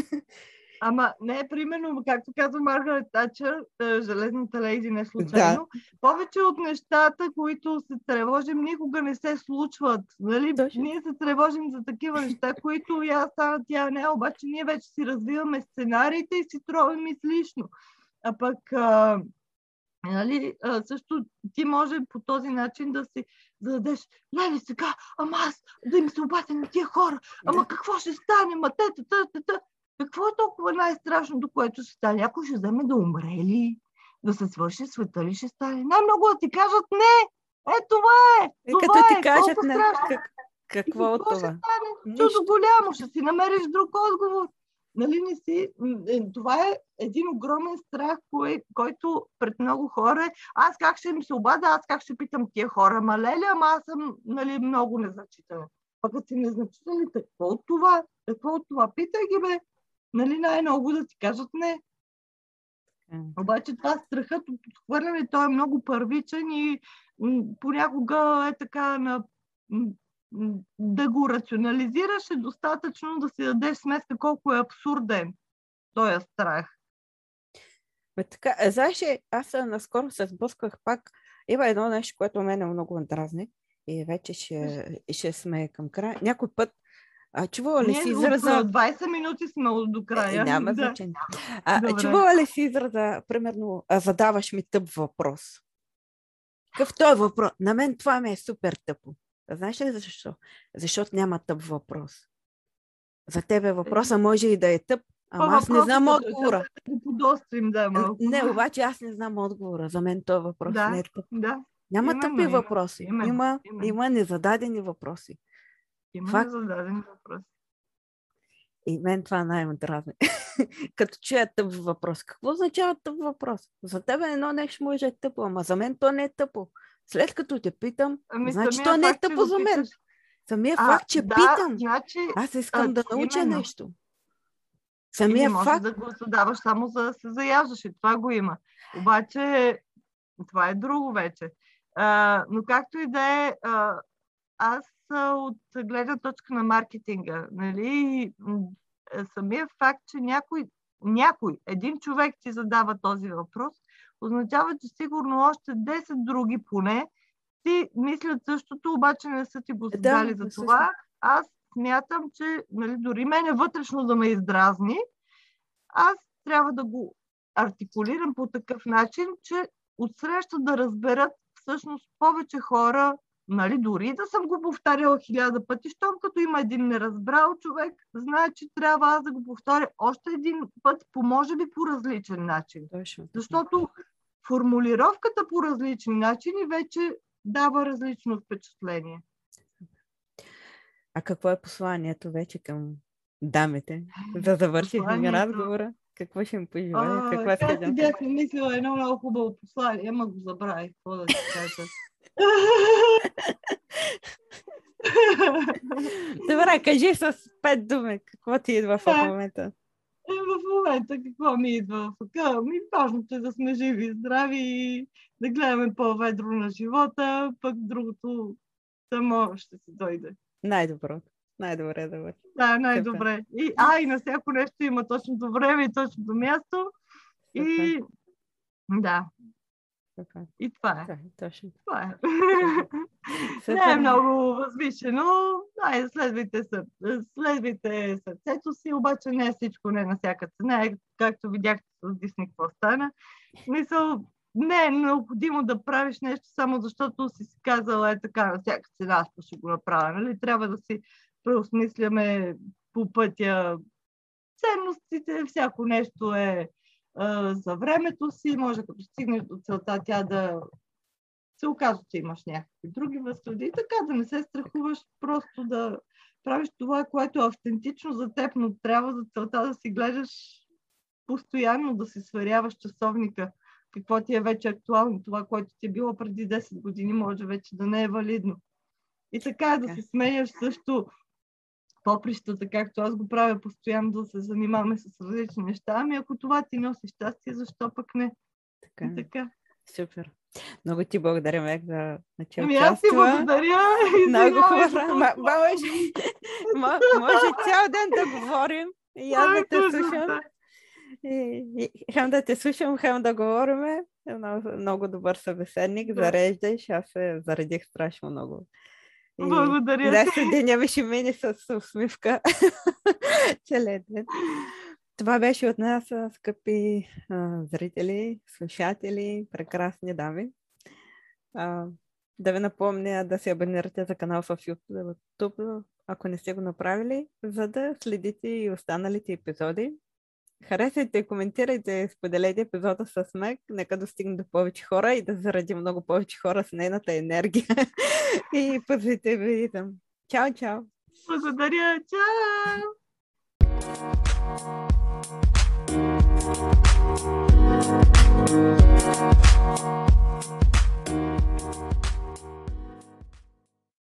Ама не, примерно, както казва Маргарет Тачър, е, железната лейди не е случайно, да. повече от нещата, които се тревожим, никога не се случват. Нали? Ние се тревожим за такива неща, които я стана тя не, обаче ние вече си развиваме сценариите и си тровим излишно. А пък а, Нали? А, също ти може по този начин да си зададеш, леле сега, ама аз да им се обадя на тия хора, ама да. какво ще стане, ма те, те, те, те. Какво е толкова най-страшното, което ще стане? Някой ще вземе да умре ли? Да се свърши света ли ще стане? Най-много да ти кажат не! Е, това е! И това като е, ти кажат не, как, какво от това? Ще стане? Чудо голямо, ще си намериш друг отговор. Нали не си? Е, това е един огромен страх, кой, който пред много хора е аз как ще им се обада, аз как ще питам тия хора, ма леле, ама аз съм нали, много незначителен. Пък като си незначителен, какво от това? Какво от това? Питай ги, бе. Нали най-много да ти кажат не. Обаче това страхът от отхвърляне, той е много първичен и понякога е така на да го рационализираш е достатъчно да си дадеш сметка колко е абсурден този страх. Бе, така, е, знаеш, аз наскоро се сблъсках пак. Има едно нещо, което мене много дразни и вече ще, ще сме към края. Някой път а, чувала ли си израза... 20 минути сме до края. Е, няма да. значение. А, чувала ли си израза, примерно, а, задаваш ми тъп въпрос? Какъв той въпрос? На мен това ми е супер тъпо. Знаеш ли защо? Защото няма тъп въпрос. За тебе въпроса може и да е тъп, ама аз не знам отговора. Да, малко. Не, обаче аз не знам отговора. За мен този въпрос да, не е тъп. Да. Няма има, тъпи въпроси. Има, има, има. има незададени въпроси. Има Факт... незададени въпроси. И мен това най-ме дразни. Като чуя тъп въпрос. Какво означава тъп въпрос? За тебе едно нещо може да е тъпо, ама за мен то не е тъпо. След като те питам, ами, значи то не е тъпо за мен. Самия а, факт, че да, питам, значи, аз искам а, да науча именно. нещо. Самия и не факт... да го задаваш само за да се заяждаш и това го има. Обаче това е друго вече. А, но както и да е, а, аз от гледна точка на маркетинга, нали, самия факт, че някой, някой, един човек ти задава този въпрос, означава, че сигурно още 10 други поне ти мислят същото, обаче не са ти го задали да, за това. Аз смятам, че нали, дори мене вътрешно да ме издразни, аз трябва да го артикулирам по такъв начин, че отсреща да разберат всъщност повече хора, нали, дори да съм го повтаряла хиляда пъти, щом като има един неразбрал човек, знае, че трябва аз да го повторя още един път, по може би по различен начин. Точно. Защото формулировката по различни начини вече дава различно впечатление. А какво е посланието вече към дамите? Да завършихме разговора. Какво ще им пожелая? Какво е Аз си бях мислила едно много хубаво послание, ама го забравих. Какво да ти кажа? Добре, кажи с пет думи. Какво ти идва в момента? Е, в момента какво ми идва въка? Ми важното е да сме живи и здрави и да гледаме по-ведро на живота, пък другото само ще се дойде. Най-добро. Най-добре да бъде. Да, най-добре. И, а, и на всяко нещо има точното време и точното място. И да, така. И това е. Да, точно. Това е. Не е много възвишено. Да, следвайте, следвайте сърцето си, обаче не е всичко, не е на всяка цена. Е, както видяхте с Дисни, какво стана. Мисъл, не е необходимо да правиш нещо само защото си си казала е така на всяка цена, аз ще го направя. Нали? Трябва да си преосмисляме по пътя ценностите, всяко нещо е за времето си, може като стигнеш до целта тя да се оказва, че имаш някакви други възходи и така да не се страхуваш, просто да правиш това, което е автентично за теб, но трябва за целта да си гледаш постоянно, да си сверяваш часовника, какво ти е вече актуално, това, което ти е било преди 10 години, може вече да не е валидно. И така да се сменяш също поприщата, както аз го правя постоянно да се занимаваме с различни неща. Ами ако това ти носи щастие, защо пък не? Така. И така. Супер. Много ти благодаря, Мек, за че Ами аз ти благодаря. Много хубаво. Може, може цял ден да говорим. И аз да те слушам. хем да те слушам, хем да говорим. Много, много добър събеседник. Да. Зареждаш. Аз се заредих страшно много. Благодаря да, ти. деня ми ще мине с усмивка целият ден. Това беше от нас, скъпи а, зрители, слушатели, прекрасни дами. А, да ви напомня да се абонирате за канал в YouTube, ако не сте го направили, за да следите и останалите епизоди. Харесайте, коментирайте, споделете епизода с Мек. Нека достигне до повече хора и да заради много повече хора с нейната енергия и позитивизъм. Чао, чао! Благодаря, чао!